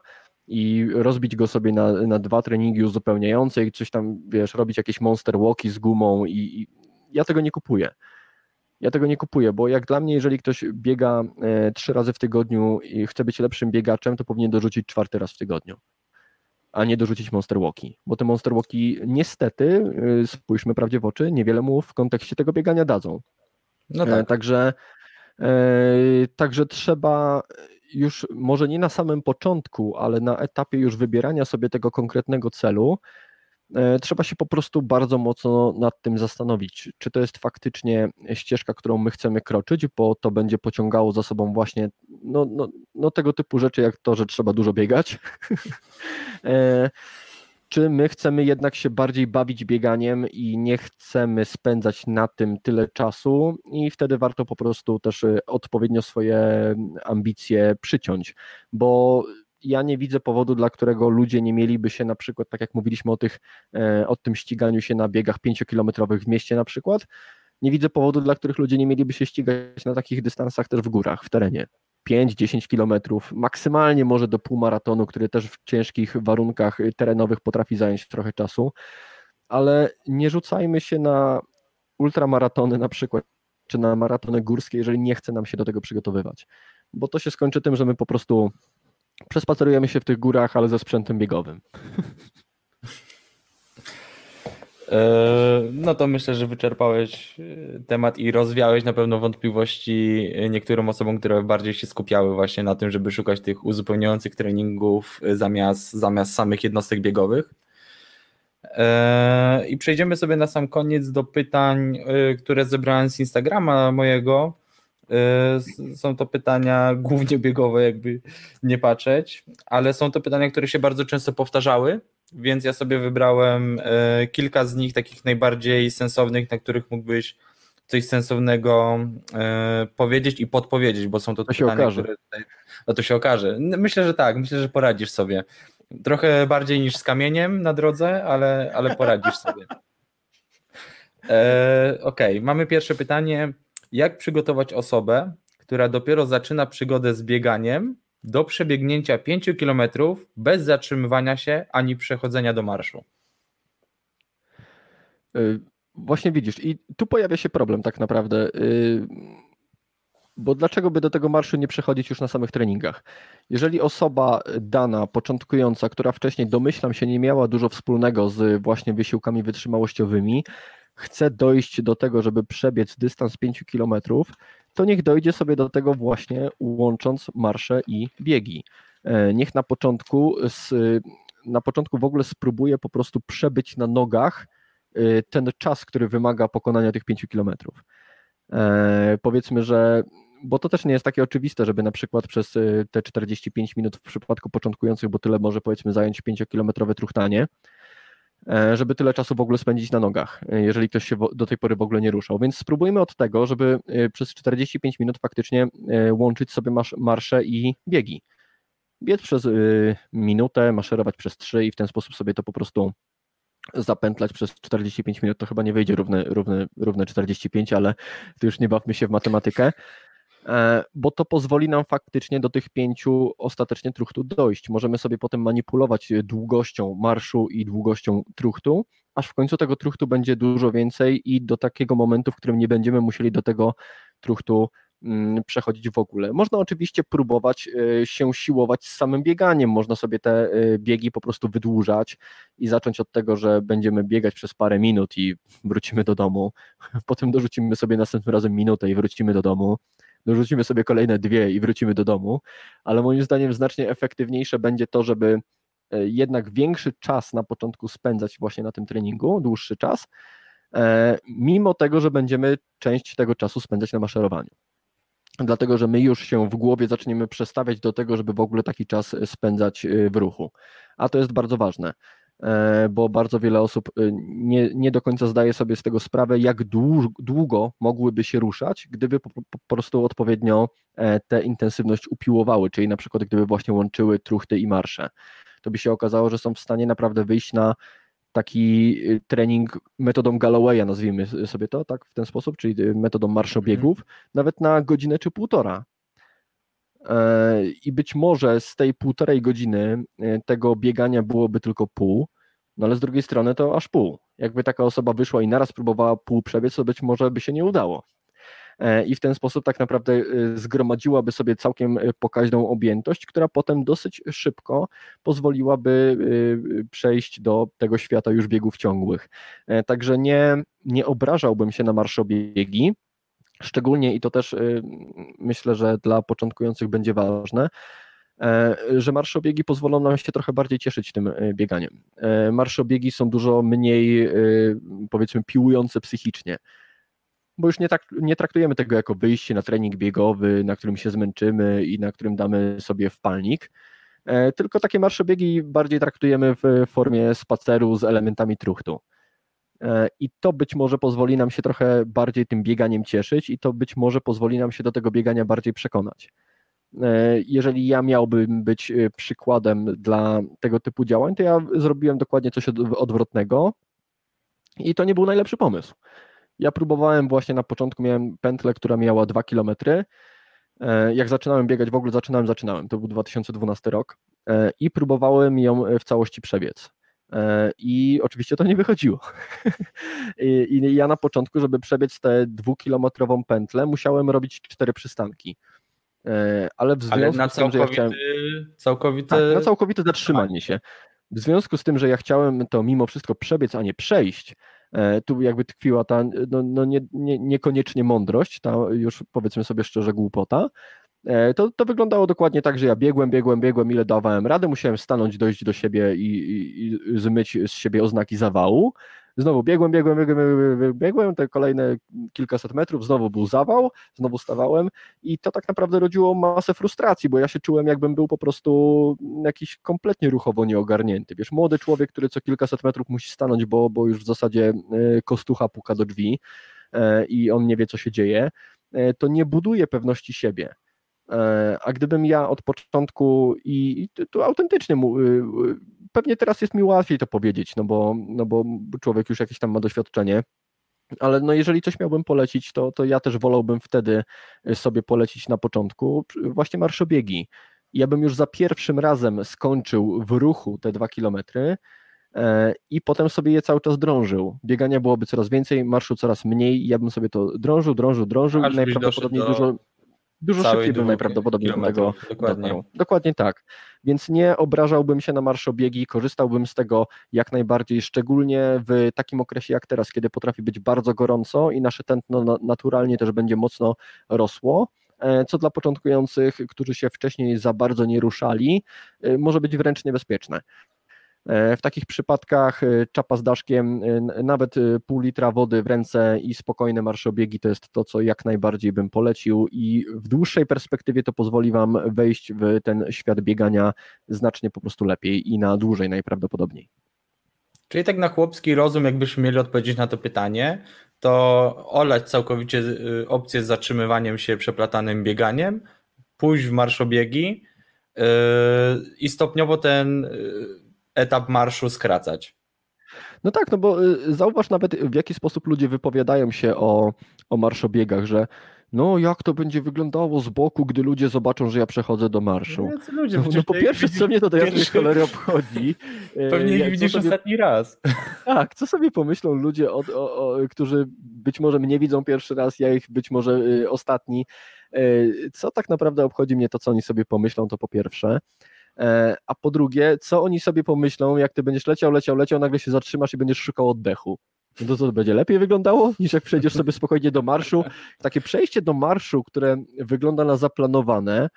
i rozbić go sobie na, na dwa treningi uzupełniające i coś tam, wiesz, robić jakieś monster walki z gumą i, i ja tego nie kupuję ja tego nie kupuję, bo jak dla mnie, jeżeli ktoś biega e, trzy razy w tygodniu i chce być lepszym biegaczem, to powinien dorzucić czwarty raz w tygodniu, a nie dorzucić monster walki, bo te monster walki niestety, e, spójrzmy prawdzie w oczy, niewiele mu w kontekście tego biegania dadzą. No e, tak. Także, także trzeba już może nie na samym początku, ale na etapie już wybierania sobie tego konkretnego celu, E, trzeba się po prostu bardzo mocno nad tym zastanowić, czy to jest faktycznie ścieżka, którą my chcemy kroczyć, bo to będzie pociągało za sobą właśnie no, no, no tego typu rzeczy, jak to, że trzeba dużo biegać. (laughs) Czy my chcemy jednak się bardziej bawić bieganiem i nie chcemy spędzać na tym tyle czasu, i wtedy warto po prostu też e, odpowiednio swoje ambicje przyciąć, bo ja nie widzę powodu, dla którego ludzie nie mieliby się na przykład, tak jak mówiliśmy o, tych, e, o tym ściganiu się na biegach pięciokilometrowych w mieście na przykład, nie widzę powodu, dla których ludzie nie mieliby się ścigać na takich dystansach też w górach, w terenie. 5-10 kilometrów, maksymalnie może do półmaratonu, który też w ciężkich warunkach terenowych potrafi zająć trochę czasu, ale nie rzucajmy się na ultramaratony na przykład, czy na maratony górskie, jeżeli nie chce nam się do tego przygotowywać, bo to się skończy tym, że my po prostu przespacerujemy się w tych górach, ale ze sprzętem biegowym. (laughs) E, no to myślę, że wyczerpałeś e, temat i rozwiałeś na pewno wątpliwości niektórym osobom, które bardziej się skupiały właśnie na tym, żeby szukać tych uzupełniających treningów zamiast, zamiast samych jednostek biegowych. E, I przejdziemy sobie na sam koniec do pytań, które zebrałem z Instagrama mojego. Są to pytania głównie biegowe, jakby nie patrzeć, ale są to pytania, które się bardzo często powtarzały, więc ja sobie wybrałem y, kilka z nich, takich najbardziej sensownych, na których mógłbyś coś sensownego y, powiedzieć i podpowiedzieć, bo są to, to pytania, okaże. które. No to się okaże. Myślę, że tak, myślę, że poradzisz sobie. Trochę bardziej niż z kamieniem na drodze, ale, ale poradzisz (laughs) sobie. E, Okej, okay. mamy pierwsze pytanie jak przygotować osobę, która dopiero zaczyna przygodę z bieganiem do przebiegnięcia 5 km bez zatrzymywania się ani przechodzenia do marszu? Y, właśnie widzisz, i tu pojawia się problem tak naprawdę. Y, bo dlaczego by do tego marszu nie przechodzić już na samych treningach? Jeżeli osoba dana, początkująca, która wcześniej domyślam się nie miała dużo wspólnego z właśnie wysiłkami wytrzymałościowymi, chce dojść do tego, żeby przebiec dystans 5 km, to niech dojdzie sobie do tego właśnie łącząc marsze i biegi. E, niech na początku na początku w ogóle spróbuję po prostu przebyć na nogach ten czas, który wymaga pokonania tych 5 kilometrów. Powiedzmy, że bo to też nie jest takie oczywiste, żeby na przykład przez te 45 minut w przypadku początkujących, bo tyle może powiedzmy zająć 5-kilometrowe truchtanie, E, żeby tyle czasu w ogóle spędzić na nogach, e, jeżeli ktoś się do tej pory w ogóle nie ruszał. Więc spróbujmy od tego, żeby e, przez 45 minut faktycznie łączyć sobie marsze i biegi. Biec przez minutę, maszerować przez 3 i w ten sposób sobie to po prostu zapętlać przez 45 minut. To chyba nie wyjdzie równe, równe, równe 45, ale to już nie bawmy się w matematykę. E, bo to pozwoli nam faktycznie do tych pięciu ostatecznie truchtów dojść. Możemy sobie potem manipulować długością marszu i długością truchtu, aż w końcu tego truchtu będzie dużo więcej i do takiego momentu, w którym nie będziemy musieli do tego truchtu mm, przechodzić w ogóle. Można oczywiście próbować e, się siłować z samym bieganiem, można sobie te e, biegi po prostu wydłużać i zacząć od tego, że będziemy biegać przez parę minut i wrócimy do domu, (laughs) potem dorzucimy sobie następnym razem minutę i wrócimy do domu, dorzucimy sobie kolejne dwie i wrócimy do domu, ale moim zdaniem znacznie efektywniejsze będzie to, żeby e, jednak większy czas na początku spędzać właśnie na tym treningu, dłuższy czas, e, mimo tego, że będziemy część tego czasu spędzać na maszerowaniu. Dlatego, że my już się w głowie zaczniemy przestawiać do tego, żeby w ogóle taki czas spędzać e, w ruchu. A to jest bardzo ważne. E, bo bardzo wiele osób e, nie, nie do końca zdaje sobie z tego sprawę, jak długo mogłyby się ruszać, gdyby po, prostu odpowiednio e, tę intensywność upiłowały, czyli na przykład gdyby właśnie łączyły truchty i marsze. To by się okazało, że są w stanie naprawdę wyjść na taki trening metodą Gallowaya, nazwijmy sobie to tak w ten sposób, czyli metodą marszobiegów, mhm. nawet na godzinę czy półtora. E, i być może z tej półtorej godziny e, tego biegania byłoby tylko pół, no ale z drugiej strony to aż pół. Jakby taka osoba wyszła i naraz próbowała pół przebiec, to być może by się nie udało. E, I w ten sposób tak naprawdę zgromadziłaby sobie całkiem pokaźną objętość, która potem dosyć szybko pozwoliłaby przejść do tego świata już biegów ciągłych. Także nie, nie obrażałbym się na marszobiegi, Szczególnie i to też y, myślę, że dla początkujących będzie ważne, e, że marszobiegi pozwolą nam się trochę bardziej cieszyć tym y, bieganiem. E, marszobiegi są dużo mniej, y, powiedzmy, piłujące psychicznie, bo już nie, tak, nie traktujemy tego jako wyjście na trening biegowy, na którym się zmęczymy i na którym damy sobie wpalnik, e, tylko takie marszobiegi bardziej traktujemy w formie spaceru z elementami truchtu. E, i to być może pozwoli nam się trochę bardziej tym bieganiem cieszyć i to być może pozwoli nam się do tego biegania bardziej przekonać. E, jeżeli ja miałbym być e, przykładem dla tego typu działań, to ja zrobiłem dokładnie coś odwrotnego i to nie był najlepszy pomysł. Ja próbowałem właśnie na początku, miałem pętlę, która miała 2 km. Jak zaczynałem biegać, w ogóle zaczynałem, zaczynałem, to był 2012 rok i próbowałem ją w całości przebiec. E, I oczywiście to nie wychodziło. (laughs) I, I, ja na początku, żeby przebiec tę dwukilometrową pętlę, musiałem robić cztery przystanki. E, ale w związku Ale na z tym, że ja chciałem. Całkowite... Tak, na całkowite zatrzymanie się. W związku z tym, że ja chciałem to mimo wszystko przebiec, a nie przejść, e, tu jakby tkwiła ta no, no nie, nie, niekoniecznie mądrość, ta już powiedzmy sobie szczerze głupota, to, to wyglądało dokładnie tak, że ja biegłem, biegłem, biegłem, ile dawałem radę, musiałem stanąć, dojść do siebie i, i, i zmyć z siebie oznaki zawału. Znowu biegłem, biegłem, biegłem, biegłem, biegłem, te kolejne kilkaset metrów, znowu był zawał, znowu stawałem i to tak naprawdę rodziło masę frustracji, bo ja się czułem jakbym był po prostu jakiś kompletnie ruchowo nieogarnięty. Wiesz, młody człowiek, który co kilkaset metrów musi stanąć, bo, bo już w zasadzie e, kostucha puka do drzwi e, i on nie wie, co się dzieje, to nie buduje pewności siebie. E, a gdybym ja od początku i, i tu autentycznie mu, y, y, pewnie teraz jest mi łatwiej to powiedzieć, no bo, no bo człowiek już jakieś tam ma doświadczenie, ale no jeżeli coś miałbym polecić, to, to ja też wolałbym wtedy sobie polecić na początku właśnie marszobiegi. Ja bym już za pierwszym razem skończył w ruchu te dwa kilometry e, i potem sobie je cały czas drążył. Biegania byłoby coraz więcej, marszu coraz mniej, ja bym sobie to drążył, drążył, drążył i najprawdopodobniej do... dużo Dużo szybciej bym najprawdopodobniej do tego dokładnie. Dotarł. Dokładnie tak. Więc nie obrażałbym się na marszobiegi, korzystałbym z tego jak najbardziej, szczególnie w takim okresie jak teraz, kiedy potrafi być bardzo gorąco i nasze tętno naturalnie też będzie mocno rosło e, co dla początkujących, którzy się wcześniej za bardzo nie ruszali, e, może być wręcz niebezpieczne. W takich przypadkach czapa z daszkiem, nawet pół litra wody w ręce i spokojne marszobiegi to jest to, co jak najbardziej bym polecił i w dłuższej perspektywie to pozwoli Wam wejść w ten świat biegania znacznie po prostu lepiej i na dłużej najprawdopodobniej. Czyli tak na chłopski rozum, jakbyśmy mieli odpowiedzieć na to pytanie, to olać całkowicie opcję z zatrzymywaniem się przeplatanym bieganiem, pójść w marszobiegi yy, i stopniowo ten y, etap marszu skracać. No tak, no bo y, zauważ nawet w jaki sposób ludzie wypowiadają się o, o marszobiegach, że no jak to będzie wyglądało z boku, gdy ludzie zobaczą, że ja przechodzę do marszu. No, ludzie, no, no po pierwsze, co mnie to do jasnej cholery obchodzi. E, (laughs) Pewnie ich widzisz sobie... ostatni raz. (laughs) Tak, co sobie pomyślą ludzie, o, o, o, którzy być może mnie widzą pierwszy raz, ja ich być może y, ostatni. Y, co tak naprawdę obchodzi mnie to, co oni sobie pomyślą, to po pierwsze. E, a po drugie, co oni sobie pomyślą, jak ty będziesz leciał, leciał, leciał, nagle się zatrzymasz i będziesz szukał oddechu no to, to będzie lepiej wyglądało (laughs) niż jak przejdziesz sobie spokojnie do marszu. Takie przejście do marszu, które wygląda na zaplanowane,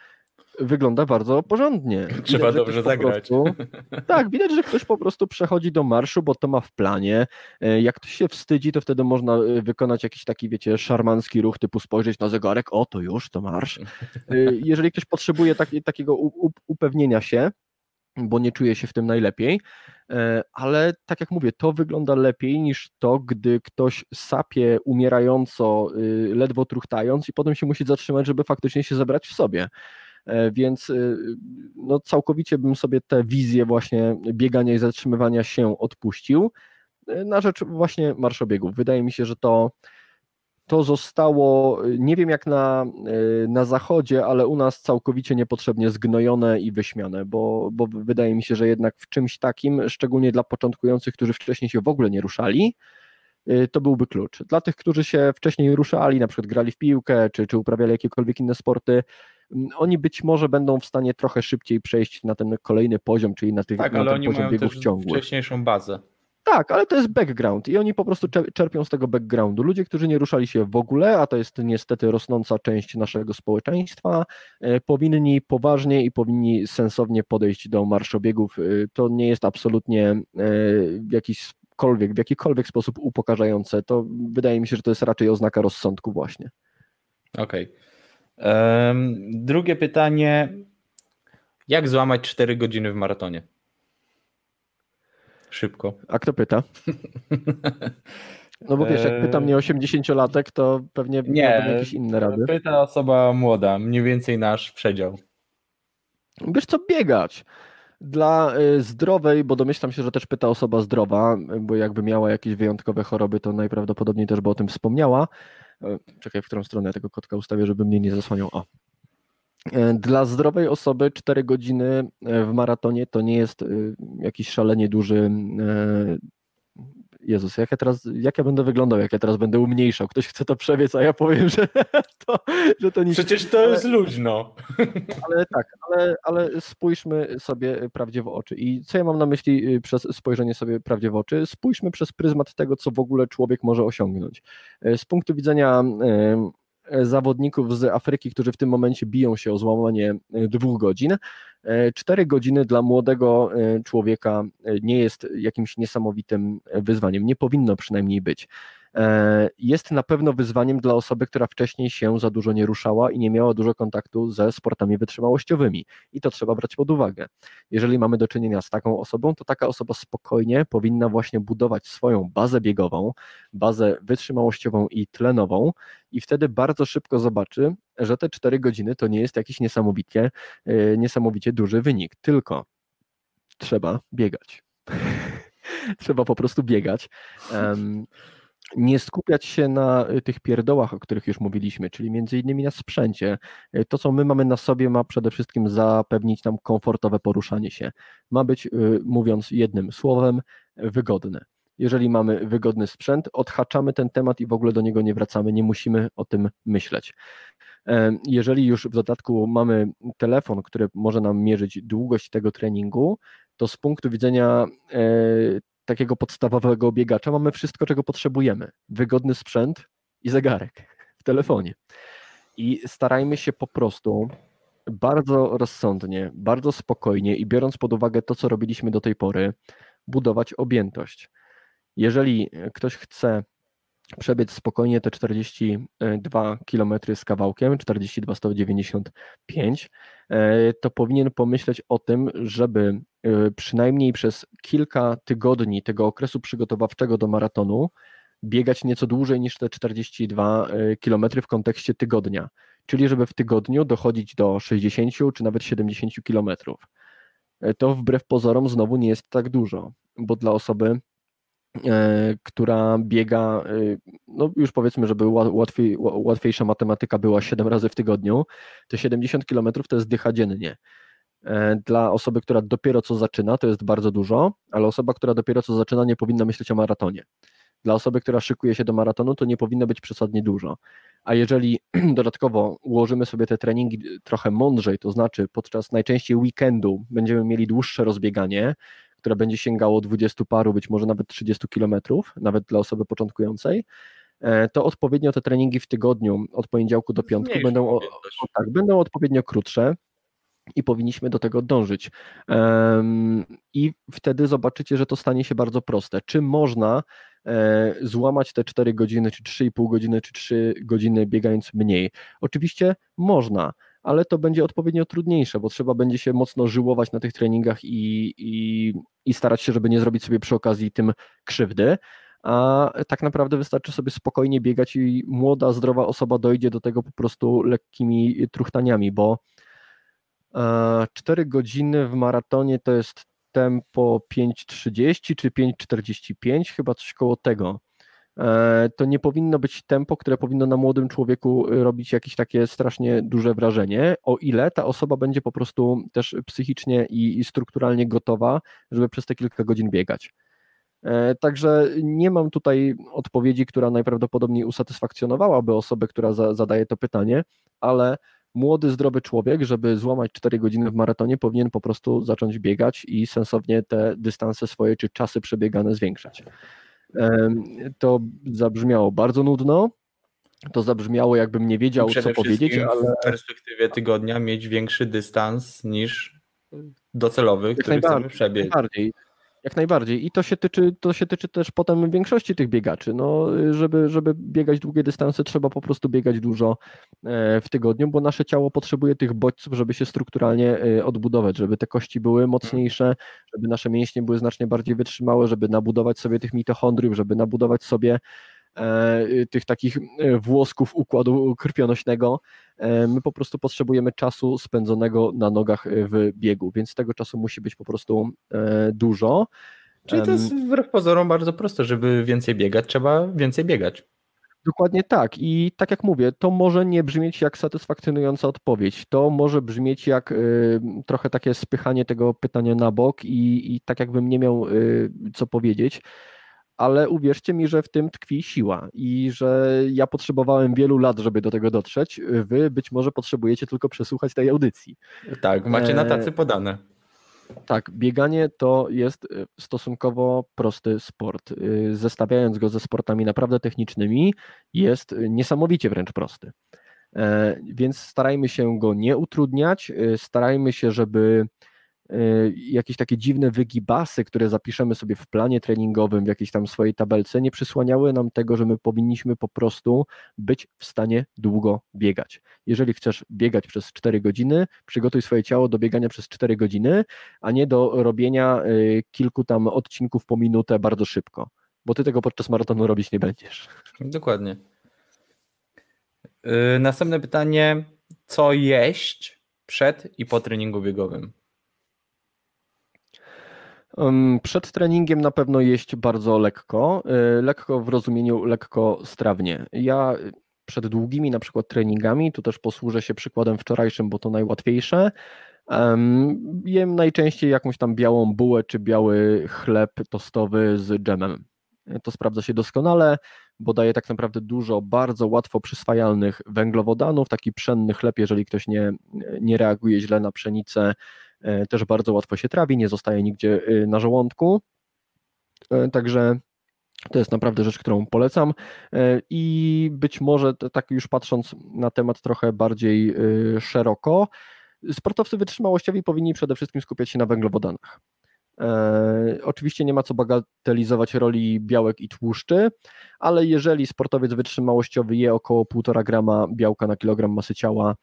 wygląda bardzo porządnie. (laughs) Trzeba widać, dobrze zagrać. Prostu, (laughs) tak, widać, że ktoś po prostu przechodzi do marszu, bo to ma w planie. E, jak ktoś się wstydzi, to wtedy można e, wykonać jakiś taki, wiecie, szarmancki ruch, typu spojrzeć na zegarek, o to już, to marsz. E, jeżeli ktoś potrzebuje taki, takiego upewnienia się, bo nie czuje się w tym najlepiej, ale tak jak mówię, to wygląda lepiej niż to, gdy ktoś sapie umierająco, y, ledwo truchtając i potem się musi zatrzymać, żeby faktycznie się zebrać w sobie. E, więc y, no, całkowicie bym sobie tę wizję właśnie biegania i zatrzymywania się odpuścił e, na rzecz właśnie marszobiegów. Wydaje mi się, że to to zostało, nie wiem jak na, e, na zachodzie, ale u nas całkowicie niepotrzebnie zgnojone i wyśmiane, bo, bo wydaje mi się, że jednak w czymś takim, szczególnie dla początkujących, którzy wcześniej się w ogóle nie ruszali, e, to byłby klucz. Dla tych, którzy się wcześniej ruszali, na przykład grali w piłkę, czy, czy uprawiali jakiekolwiek inne sporty, oni być może będą w stanie trochę szybciej przejść na ten kolejny poziom, czyli na, tych, tak, na ale ten oni poziom mają biegów też ciągłych. wcześniejszą bazę. Tak, ale to jest background i oni po prostu czerpią z tego backgroundu. Ludzie, którzy nie ruszali się w ogóle, a to jest niestety rosnąca część naszego społeczeństwa, e, powinni poważnie i powinni sensownie podejść do marszobiegów. E, to nie jest absolutnie e, w jakikolwiek, w jakikolwiek sposób upokarzające. To wydaje mi się, że to jest raczej oznaka rozsądku właśnie. Okej. Okay. Drugie pytanie. Jak złamać 4 godziny w maratonie? Szybko. A kto pyta? (laughs) No bo wiesz, jak pyta mnie 80-latek, to pewnie nie jakieś inne rady. Pyta osoba młoda, mniej więcej nasz przedział. Wiesz co, biegać. Dla y, zdrowej, bo domyślam się, że też pyta osoba zdrowa, bo jakby miała jakieś wyjątkowe choroby, to najprawdopodobniej też by o tym wspomniała. E, czekaj, w którą stronę tego kotka ustawię, żeby mnie nie zasłaniał. O, E, dla zdrowej osoby 4 godziny e, w maratonie to nie jest jakiś szalenie duży. Jezus, jak ja teraz, jak ja będę wyglądał, jak ja teraz będę umniejszał? Ktoś chce to przebiec, a ja powiem, że (laughs) to, że to nic. Przecież to jest luźno. Ale tak, ale, ale spójrzmy sobie prawdzie w oczy. I co ja mam na myśli przez spojrzenie sobie prawdzie w oczy? Spójrzmy przez pryzmat tego, co w ogóle człowiek może osiągnąć. Z punktu widzenia E, zawodników z Afryki, którzy w tym momencie biją się o złamanie e, dwóch godzin. E, cztery godziny dla młodego człowieka nie jest jakimś niesamowitym wyzwaniem, nie powinno przynajmniej być. E, jest na pewno wyzwaniem dla osoby, która wcześniej się za dużo nie ruszała i nie miała dużo kontaktu ze sportami wytrzymałościowymi. I to trzeba brać pod uwagę. Jeżeli mamy do czynienia z taką osobą, to taka osoba spokojnie powinna właśnie budować swoją bazę biegową, bazę wytrzymałościową i tlenową, i wtedy bardzo szybko zobaczy, że te 4 godziny to nie jest jakiś niesamowicie, e, niesamowicie duży wynik, tylko trzeba biegać. (laughs) trzeba po prostu biegać. Nie skupiać się na y, tych pierdołach, o których już mówiliśmy, czyli między innymi na sprzęcie. Y, to, co my mamy na sobie, ma przede wszystkim zapewnić nam komfortowe poruszanie się. Ma być, y, mówiąc jednym słowem, wygodne. Jeżeli mamy wygodny sprzęt, odhaczamy ten temat i w ogóle do niego nie wracamy, nie musimy o tym myśleć. Jeżeli już w dodatku mamy telefon, który może nam mierzyć długość tego treningu, to z punktu widzenia e, takiego podstawowego biegacza mamy wszystko, czego potrzebujemy. Wygodny sprzęt i zegarek w telefonie. I starajmy się po prostu bardzo rozsądnie, bardzo spokojnie i biorąc pod uwagę to, co robiliśmy do tej pory, budować objętość. Jeżeli ktoś chce przebiec spokojnie te 42 km z kawałkiem, 42 195, e, to powinien pomyśleć o tym, żeby przynajmniej przez kilka tygodni tego okresu przygotowawczego do maratonu biegać nieco dłużej niż te 42 e, km w kontekście tygodnia, czyli żeby w tygodniu dochodzić do 60 czy nawet 70 km. To wbrew pozorom znowu nie jest tak dużo, bo dla osoby która biega, no już powiedzmy, żeby łatwiej, łatwiejsza matematyka była 7 razy w tygodniu, te 70 km to jest dycha dziennie. E, dla osoby, która dopiero co zaczyna, to jest bardzo dużo, ale osoba, która dopiero co zaczyna, nie powinna myśleć o maratonie. Dla osoby, która szykuje się do maratonu, to nie powinno być przesadnie dużo. A jeżeli (clears throat) dodatkowo ułożymy sobie te treningi trochę mądrzej, to znaczy podczas najczęściej weekendu będziemy mieli dłuższe rozbieganie, które będzie sięgało 20 paru, być może nawet 30 kilometrów, nawet dla osoby początkującej, e, to odpowiednio te treningi w tygodniu od poniedziałku do piątku będą, o, o, tak, będą odpowiednio krótsze i powinniśmy do tego dążyć. I wtedy zobaczycie, że to stanie się bardzo proste. Czy można e, złamać te 4 godziny, czy 3,5 godziny, czy 3 godziny biegając mniej? Oczywiście można ale to będzie odpowiednio trudniejsze, bo trzeba będzie się mocno żyłować na tych treningach i, i, i starać się, żeby nie zrobić sobie przy okazji tym krzywdy. A tak naprawdę wystarczy sobie spokojnie biegać i młoda, zdrowa osoba dojdzie do tego po prostu lekkimi truchtaniami, bo 4 e, godziny w maratonie to jest tempo 5.30 czy 5.45, chyba coś koło tego. E, to nie powinno być tempo, które powinno na młodym człowieku y, robić jakieś takie strasznie duże wrażenie, o ile ta osoba będzie po prostu też psychicznie i, strukturalnie gotowa, żeby przez te kilka godzin biegać. E, także nie mam tutaj odpowiedzi, która najprawdopodobniej usatysfakcjonowałaby osobę, która za, zadaje to pytanie, ale młody, zdrowy człowiek, żeby złamać 4 godziny w maratonie, powinien po prostu zacząć biegać i sensownie te dystanse swoje czy czasy przebiegane zwiększać. To zabrzmiało bardzo nudno. To zabrzmiało, jakbym nie wiedział, co powiedzieć, ale. W perspektywie tygodnia mieć większy dystans niż docelowy, Jak który chcemy przebiec. Najbardziej. Jak najbardziej. I to się tyczy, to się tyczy też potem większości tych biegaczy. No, żeby, żeby biegać długie dystanse, trzeba po prostu biegać dużo e, w tygodniu, bo nasze ciało potrzebuje tych bodźców, żeby się strukturalnie e, odbudować, żeby te kości były mocniejsze, żeby nasze mięśnie były znacznie bardziej wytrzymałe, żeby nabudować sobie tych mitochondriów, żeby nabudować sobie tych takich e, włosków układu krwionośnego. E, my po prostu potrzebujemy czasu spędzonego na nogach w biegu, więc tego czasu musi być po prostu dużo. Czyli to jest wbrew pozorom bardzo proste, żeby więcej biegać, trzeba więcej biegać. Dokładnie tak. I tak jak mówię, to może nie brzmieć jak satysfakcjonująca odpowiedź. To może brzmieć jak y, trochę takie spychanie tego pytania na bok i, i tak jakbym nie miał y, co powiedzieć ale uwierzcie mi, że w tym tkwi siła i że ja potrzebowałem wielu lat, żeby do tego dotrzeć. Wy być może potrzebujecie tylko przesłuchać tej audycji. Tak, macie na tacy podane. Tak, bieganie to jest e, stosunkowo prosty sport. E, zestawiając go ze sportami naprawdę technicznymi, jest niesamowicie wręcz prosty. E, więc starajmy się go nie utrudniać, starajmy się, żeby jakieś takie dziwne wygibasy, które zapiszemy sobie w planie treningowym, w jakiejś tam swojej tabelce, nie przysłaniały nam tego, że my powinniśmy po prostu być w stanie długo biegać. Jeżeli chcesz biegać przez 4 godziny, przygotuj swoje ciało do biegania przez 4 godziny, a nie do robienia y, kilku tam odcinków po minutę bardzo szybko, bo ty tego podczas maratonu robić nie będziesz. Dokładnie. Y, następne pytanie: co jeść przed i po treningu biegowym? Przed treningiem na pewno jeść bardzo lekko, y, lekko w rozumieniu lekko strawnie. Ja przed długimi na przykład treningami, tu też posłużę się przykładem wczorajszym, bo to najłatwiejsze, jem najczęściej jakąś tam białą bułę czy biały chleb tostowy z dżemem. To sprawdza się doskonale, bo daje tak naprawdę dużo bardzo łatwo przyswajalnych węglowodanów, taki pszenny chleb, jeżeli ktoś nie, nie reaguje źle na pszenicę, E, też bardzo łatwo się trawi, nie zostaje nigdzie y, na żołądku. E, także to jest naprawdę rzecz, którą polecam. E, I być może, tak już patrząc na temat trochę bardziej y, szeroko, Sportowcy wytrzymałościowi powinni przede wszystkim skupiać się na węglowodanach. E, oczywiście nie ma co bagatelizować roli białek i tłuszczy, ale jeżeli sportowiec wytrzymałościowy je około 1,5 grama białka na kilogram masy ciała, e,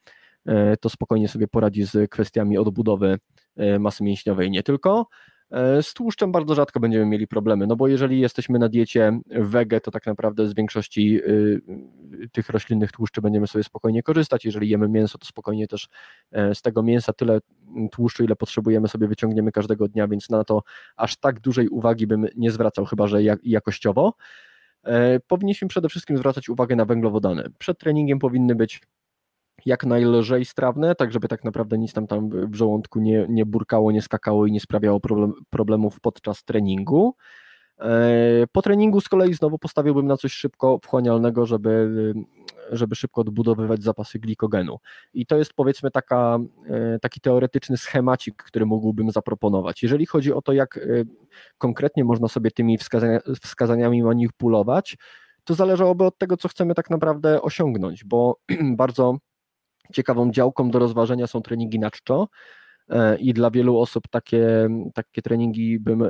to spokojnie sobie poradzi z kwestiami odbudowy e, masy mięśniowej nie tylko. E, z tłuszczem bardzo rzadko będziemy mieli problemy, no bo jeżeli jesteśmy na diecie wege, to tak naprawdę z większości y, tych roślinnych tłuszczy będziemy sobie spokojnie korzystać. Jeżeli jemy mięso, to spokojnie też e, z tego mięsa tyle tłuszczu, ile potrzebujemy, sobie wyciągniemy każdego dnia, więc na to aż tak dużej uwagi bym nie zwracał, chyba że jakościowo. E, powinniśmy przede wszystkim zwracać uwagę na węglowodany. Przed treningiem powinny być jak najlżej strawne, tak żeby tak naprawdę nic tam, tam w żołądku nie, nie burkało, nie skakało i nie sprawiało problem, problemów podczas treningu. E, po treningu z kolei znowu postawiłbym na coś szybko wchłanialnego, żeby, żeby szybko odbudowywać zapasy glikogenu. I to jest powiedzmy taka, e, taki teoretyczny schemacik, który mógłbym zaproponować. Jeżeli chodzi o to, jak e, konkretnie można sobie tymi wskazania, wskazaniami manipulować, to zależałoby od tego, co chcemy tak naprawdę osiągnąć, bo (clears throat) bardzo Ciekawą działką do rozważenia są treningi na czczo e, i dla wielu osób takie, takie treningi bym e,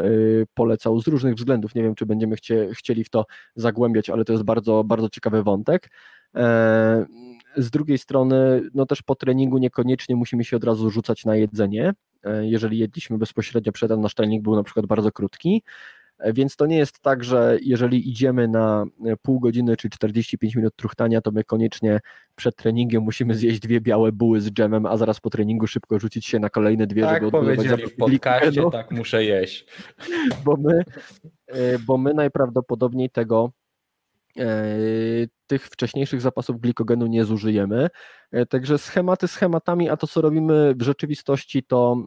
polecał z różnych względów. Nie wiem, czy będziemy chcie, chcieli w to zagłębiać, ale to jest bardzo, bardzo ciekawy wątek. E, z drugiej strony, no też po treningu niekoniecznie musimy się od razu rzucać na jedzenie. Jeżeli jedliśmy bezpośrednio przed, nasz trening był na przykład bardzo krótki, więc to nie jest tak, że jeżeli idziemy na pół godziny czy 45 minut truchtania, to my koniecznie przed treningiem musimy zjeść dwie białe buły z dżemem, a zaraz po treningu szybko rzucić się na kolejne dwie, tak żeby powiedzieli w podcaście, (laughs) tak muszę jeść. Bo my, e, bo my najprawdopodobniej tego e, tych wcześniejszych zapasów glikogenu nie zużyjemy. E, także schematy schematami, a to co robimy w rzeczywistości to,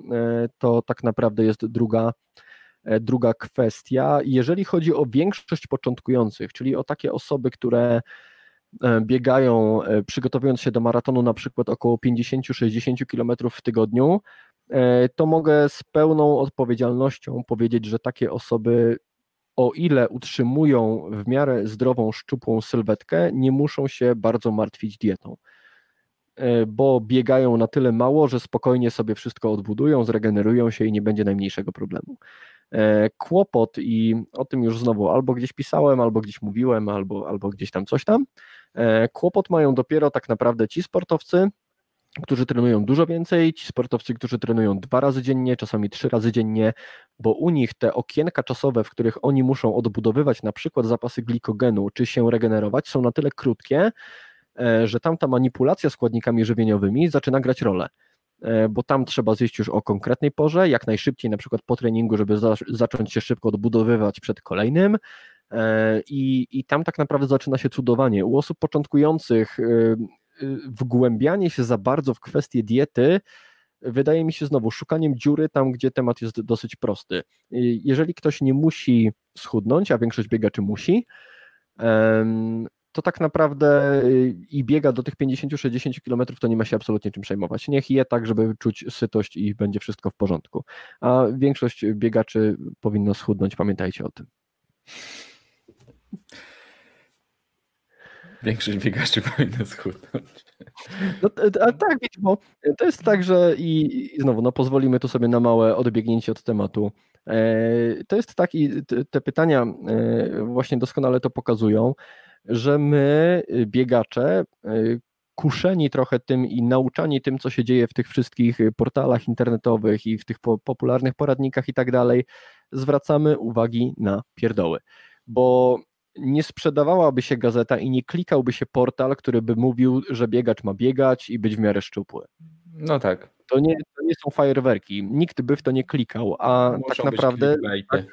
to tak naprawdę jest druga E, druga kwestia, jeżeli chodzi o większość początkujących, czyli o takie osoby, które e, biegają, e, przygotowując się do maratonu na przykład około 50-60 km w tygodniu, to mogę z pełną odpowiedzialnością powiedzieć, że takie osoby, o ile utrzymują w miarę zdrową, szczupłą sylwetkę, nie muszą się bardzo martwić dietą bo biegają na tyle mało, że spokojnie sobie wszystko odbudują, zregenerują się i nie będzie najmniejszego problemu. E, kłopot i o tym już znowu albo gdzieś pisałem, albo gdzieś mówiłem, albo, albo gdzieś tam coś tam. E, kłopot mają dopiero tak naprawdę ci sportowcy, którzy trenują dużo więcej, ci sportowcy, którzy trenują dwa razy dziennie, czasami trzy razy dziennie, bo u nich te okienka czasowe, w których oni muszą odbudowywać na przykład zapasy glikogenu, czy się regenerować, są na tyle krótkie, e, że tam ta manipulacja składnikami żywieniowymi zaczyna grać rolę. E, bo tam trzeba zjeść już o konkretnej porze, jak najszybciej, na przykład po treningu, żeby za, zacząć się szybko odbudowywać przed kolejnym. E, I, I tam tak naprawdę zaczyna się cudowanie. U osób początkujących e, wgłębianie się za bardzo w kwestie diety wydaje mi się znowu szukaniem dziury tam, gdzie temat jest dosyć prosty. Jeżeli ktoś nie musi schudnąć, a większość biegaczy musi, to tak naprawdę y, i biega do tych 50-60 km, to nie ma się absolutnie czym przejmować. Niech je tak, żeby czuć sytość i będzie wszystko w porządku. A większość biegaczy powinno schudnąć, pamiętajcie o tym. Większość biegaczy (laughs) powinno schudnąć. No, a tak, bo to jest tak, że i, i znowu, no pozwolimy tu sobie na małe odbiegnięcie od tematu. E, to jest tak i te pytania e, właśnie doskonale to pokazują, że my, y, biegacze, y, kuszeni trochę tym i nauczani tym, co się dzieje w tych wszystkich y, portalach internetowych i w tych popularnych poradnikach i tak dalej, zwracamy uwagi na pierdoły. Bo nie sprzedawałaby się gazeta i nie klikałby się portal, który by mówił, że biegacz ma biegać i być w miarę szczupły. No tak. To nie, to nie są fajerwerki. Nikt by w to nie klikał, a Muszą tak naprawdę tak,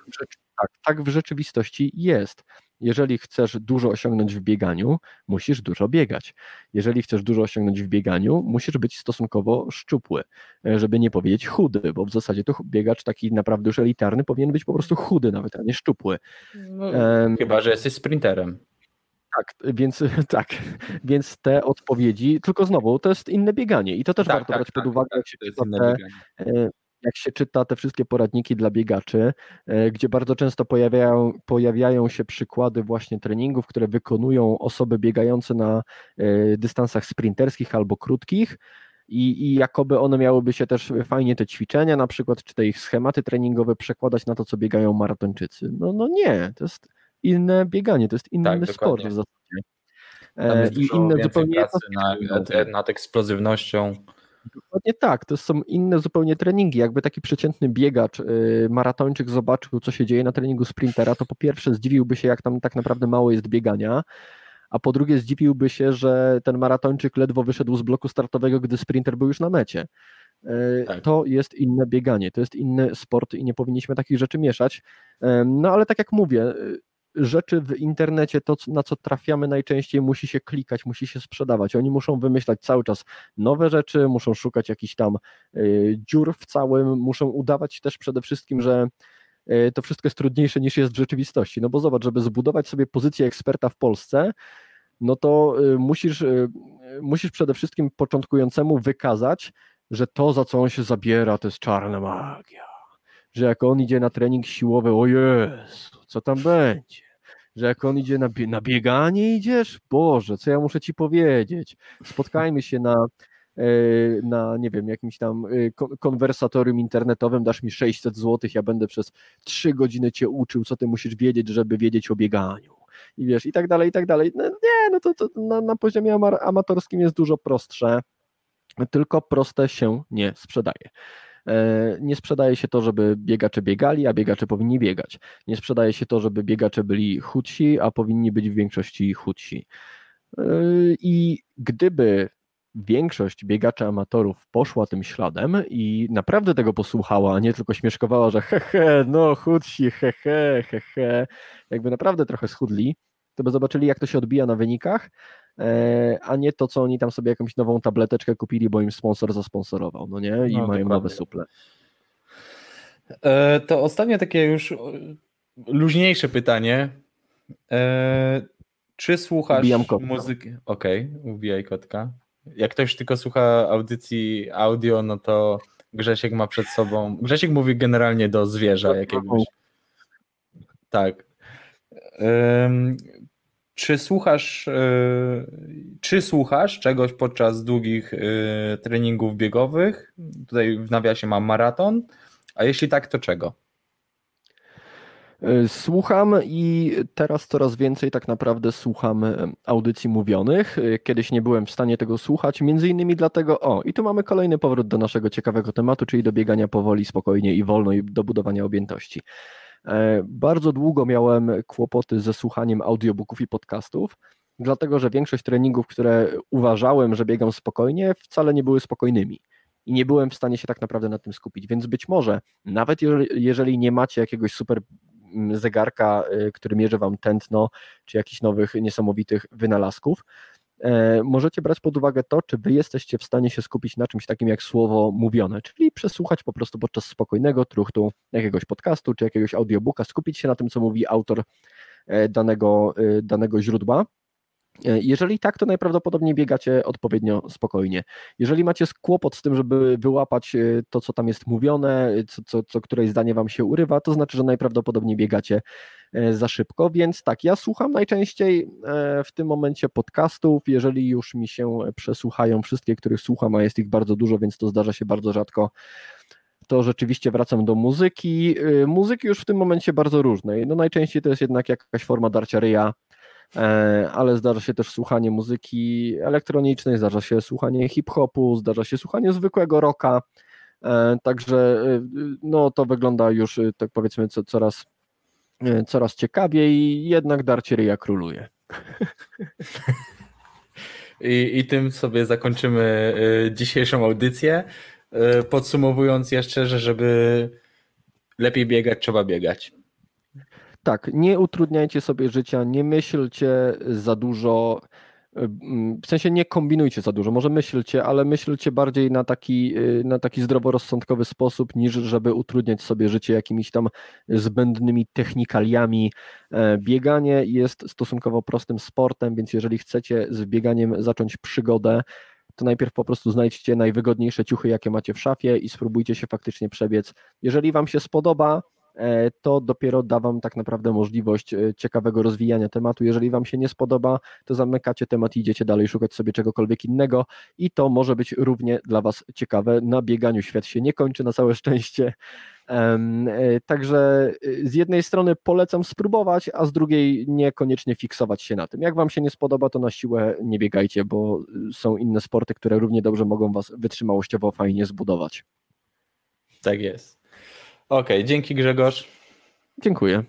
tak, tak w rzeczywistości jest. Jeżeli chcesz dużo osiągnąć w bieganiu, musisz dużo biegać. Jeżeli chcesz dużo osiągnąć w bieganiu, musisz być stosunkowo szczupły, e, żeby nie powiedzieć chudy, bo w zasadzie to biegacz taki naprawdę już elitarny powinien być po prostu chudy nawet, a nie szczupły. No, um, chyba, że jesteś sprinterem. Tak, więc (laughs) tak, więc te odpowiedzi, tylko znowu, to jest inne bieganie i to też tak, warto tak, brać tak, pod uwagę, jak się to jest inne te, bieganie jak się czyta te wszystkie poradniki dla biegaczy, e, gdzie bardzo często pojawiają, pojawiają się przykłady właśnie treningów, które wykonują osoby biegające na e, dystansach sprinterskich albo krótkich. i, i jakoby one miałyby się też fajnie te ćwiczenia, na przykład, czy te ich schematy treningowe przekładać na to, co biegają maratończycy. No, no nie, to jest inne bieganie, to jest inny Tak, sport w zasadzie. E, I inne zupełnie pracy nad, nad eksplozywnością. Dokładnie tak, to są inne zupełnie treningi. Jakby taki przeciętny biegacz, yy, maratończyk zobaczył, co się dzieje na treningu sprintera, to po pierwsze zdziwiłby się, jak tam tak naprawdę mało jest biegania, a po drugie zdziwiłby się, że ten maratończyk ledwo wyszedł z bloku startowego, gdy sprinter był już na mecie. Yy, Tak. To jest inne bieganie, to jest inny sport i nie powinniśmy takich rzeczy mieszać. No ale tak jak mówię, yy, rzeczy w internecie, to na co trafiamy najczęściej musi się klikać, musi się sprzedawać. Oni muszą wymyślać cały czas nowe rzeczy, muszą szukać jakichś tam y, dziur w całym, muszą udawać też przede wszystkim, że y, to wszystko jest trudniejsze niż jest w rzeczywistości. No bo zobacz, żeby zbudować sobie pozycję eksperta w Polsce, no to y, musisz, musisz przede wszystkim początkującemu wykazać, że to, za co on się zabiera, to jest czarna magia. Że jak on idzie na trening siłowy, o Jezu, co tam będzie? Że jak on idzie na, na bieganie idziesz? Boże, co ja muszę ci powiedzieć? Spotkajmy się na, e, na nie wiem, jakimś tam e, kon- konwersatorium internetowym, dasz mi 600 zł, ja będę przez 3 godziny cię uczył, co ty musisz wiedzieć, żeby wiedzieć o bieganiu. I wiesz, i tak dalej, i tak dalej. No, nie, no to, to na, na poziomie ama- amatorskim jest dużo prostsze, tylko proste się nie sprzedaje. E, Nie sprzedaje się to, żeby biegacze biegali, a biegacze powinni biegać. Nie sprzedaje się to, żeby biegacze byli chudsi, a powinni być w większości chudsi. E, I gdyby większość biegaczy amatorów poszła tym śladem i naprawdę tego posłuchała, a nie tylko śmieszkowała, że hehe, no chudsi, hehe, hehe, jakby naprawdę trochę schudli, to by zobaczyli, jak to się odbija na wynikach, a nie to, co oni tam sobie jakąś nową tableteczkę kupili, bo im sponsor zasponsorował, no nie? I No, mają dokładnie. nowe suple. E, To ostatnie takie już e, luźniejsze pytanie. E, Czy słuchasz muzyki? Okej, ubijaj kotka. Jak ktoś tylko słucha audycji audio, no to Grzesiek ma przed sobą. Grzesiek mówi generalnie do zwierza jakiegoś. Tak. Czy słuchasz, e, czy słuchasz czegoś podczas długich e, treningów biegowych? Tutaj w nawiasie mam maraton. A jeśli tak, to czego? Y, Słucham i teraz coraz więcej tak naprawdę słucham e, audycji mówionych. Kiedyś nie byłem w stanie tego słuchać, między innymi dlatego, o, i tu mamy kolejny powrót do naszego ciekawego tematu, czyli do biegania powoli, spokojnie i wolno i do budowania objętości. E, Bardzo długo miałem kłopoty ze słuchaniem audiobooków i podcastów, dlatego że większość treningów, które uważałem, że biegam spokojnie, wcale nie były spokojnymi. I nie byłem w stanie się tak naprawdę na tym skupić, więc być może, nawet jeżeli, nie macie jakiegoś super mm, zegarka, y, który mierzy wam tętno, czy jakichś nowych, niesamowitych wynalazków, możecie brać pod uwagę to, czy wy jesteście w stanie się skupić na czymś takim jak słowo mówione, czyli przesłuchać po prostu podczas spokojnego truchtu jakiegoś podcastu, czy jakiegoś audiobooka, skupić się na tym, co mówi autor e, danego, y, danego źródła. E, Jeżeli tak, to najprawdopodobniej biegacie odpowiednio spokojnie. Jeżeli macie kłopot z tym, żeby wyłapać e, to, co tam jest mówione, e, co, co, co któreś zdanie wam się urywa, to znaczy, że najprawdopodobniej biegacie za szybko. Więc tak, ja słucham najczęściej w tym momencie podcastów. Jeżeli już mi się przesłuchają wszystkie, których słucham, a jest ich bardzo dużo, więc to zdarza się bardzo rzadko. To rzeczywiście wracam do muzyki. Muzyki już w tym momencie bardzo różnej. No najczęściej to jest jednak jakaś forma darcia ryja, ale zdarza się też słuchanie muzyki elektronicznej, zdarza się słuchanie hip-hopu, zdarza się słuchanie zwykłego rocka, e, także e, no to wygląda już, e, tak powiedzmy, co, coraz, e, coraz ciekawiej, jednak darcie ryja króluje. (laughs) I, I tym sobie zakończymy dzisiejszą audycję. Podsumowując jeszcze, że żeby lepiej biegać, trzeba biegać. Tak, nie utrudniajcie sobie życia, nie myślcie za dużo, mm, w sensie nie kombinujcie za dużo, może myślcie, ale myślcie bardziej na taki, y, na taki zdroworozsądkowy sposób, niż żeby utrudniać sobie życie jakimiś tam zbędnymi technikaliami. E, Bieganie jest stosunkowo prostym sportem, więc jeżeli chcecie z bieganiem zacząć przygodę, to najpierw po prostu znajdźcie najwygodniejsze ciuchy, jakie macie w szafie i spróbujcie się faktycznie przebiec. Jeżeli Wam się spodoba, e, to dopiero da Wam tak naprawdę możliwość e, ciekawego rozwijania tematu. Jeżeli Wam się nie spodoba, to zamykacie temat i idziecie dalej szukać sobie czegokolwiek innego i to może być równie dla Was ciekawe. Na bieganiu świat się nie kończy na całe szczęście. Także z jednej strony polecam spróbować, a z drugiej niekoniecznie fiksować się na tym. Jak Wam się nie spodoba, to na siłę nie biegajcie, bo są inne sporty, które równie dobrze mogą Was wytrzymałościowo fajnie zbudować. Tak jest. Okej, okay, dzięki Grzegorz. Dziękuję.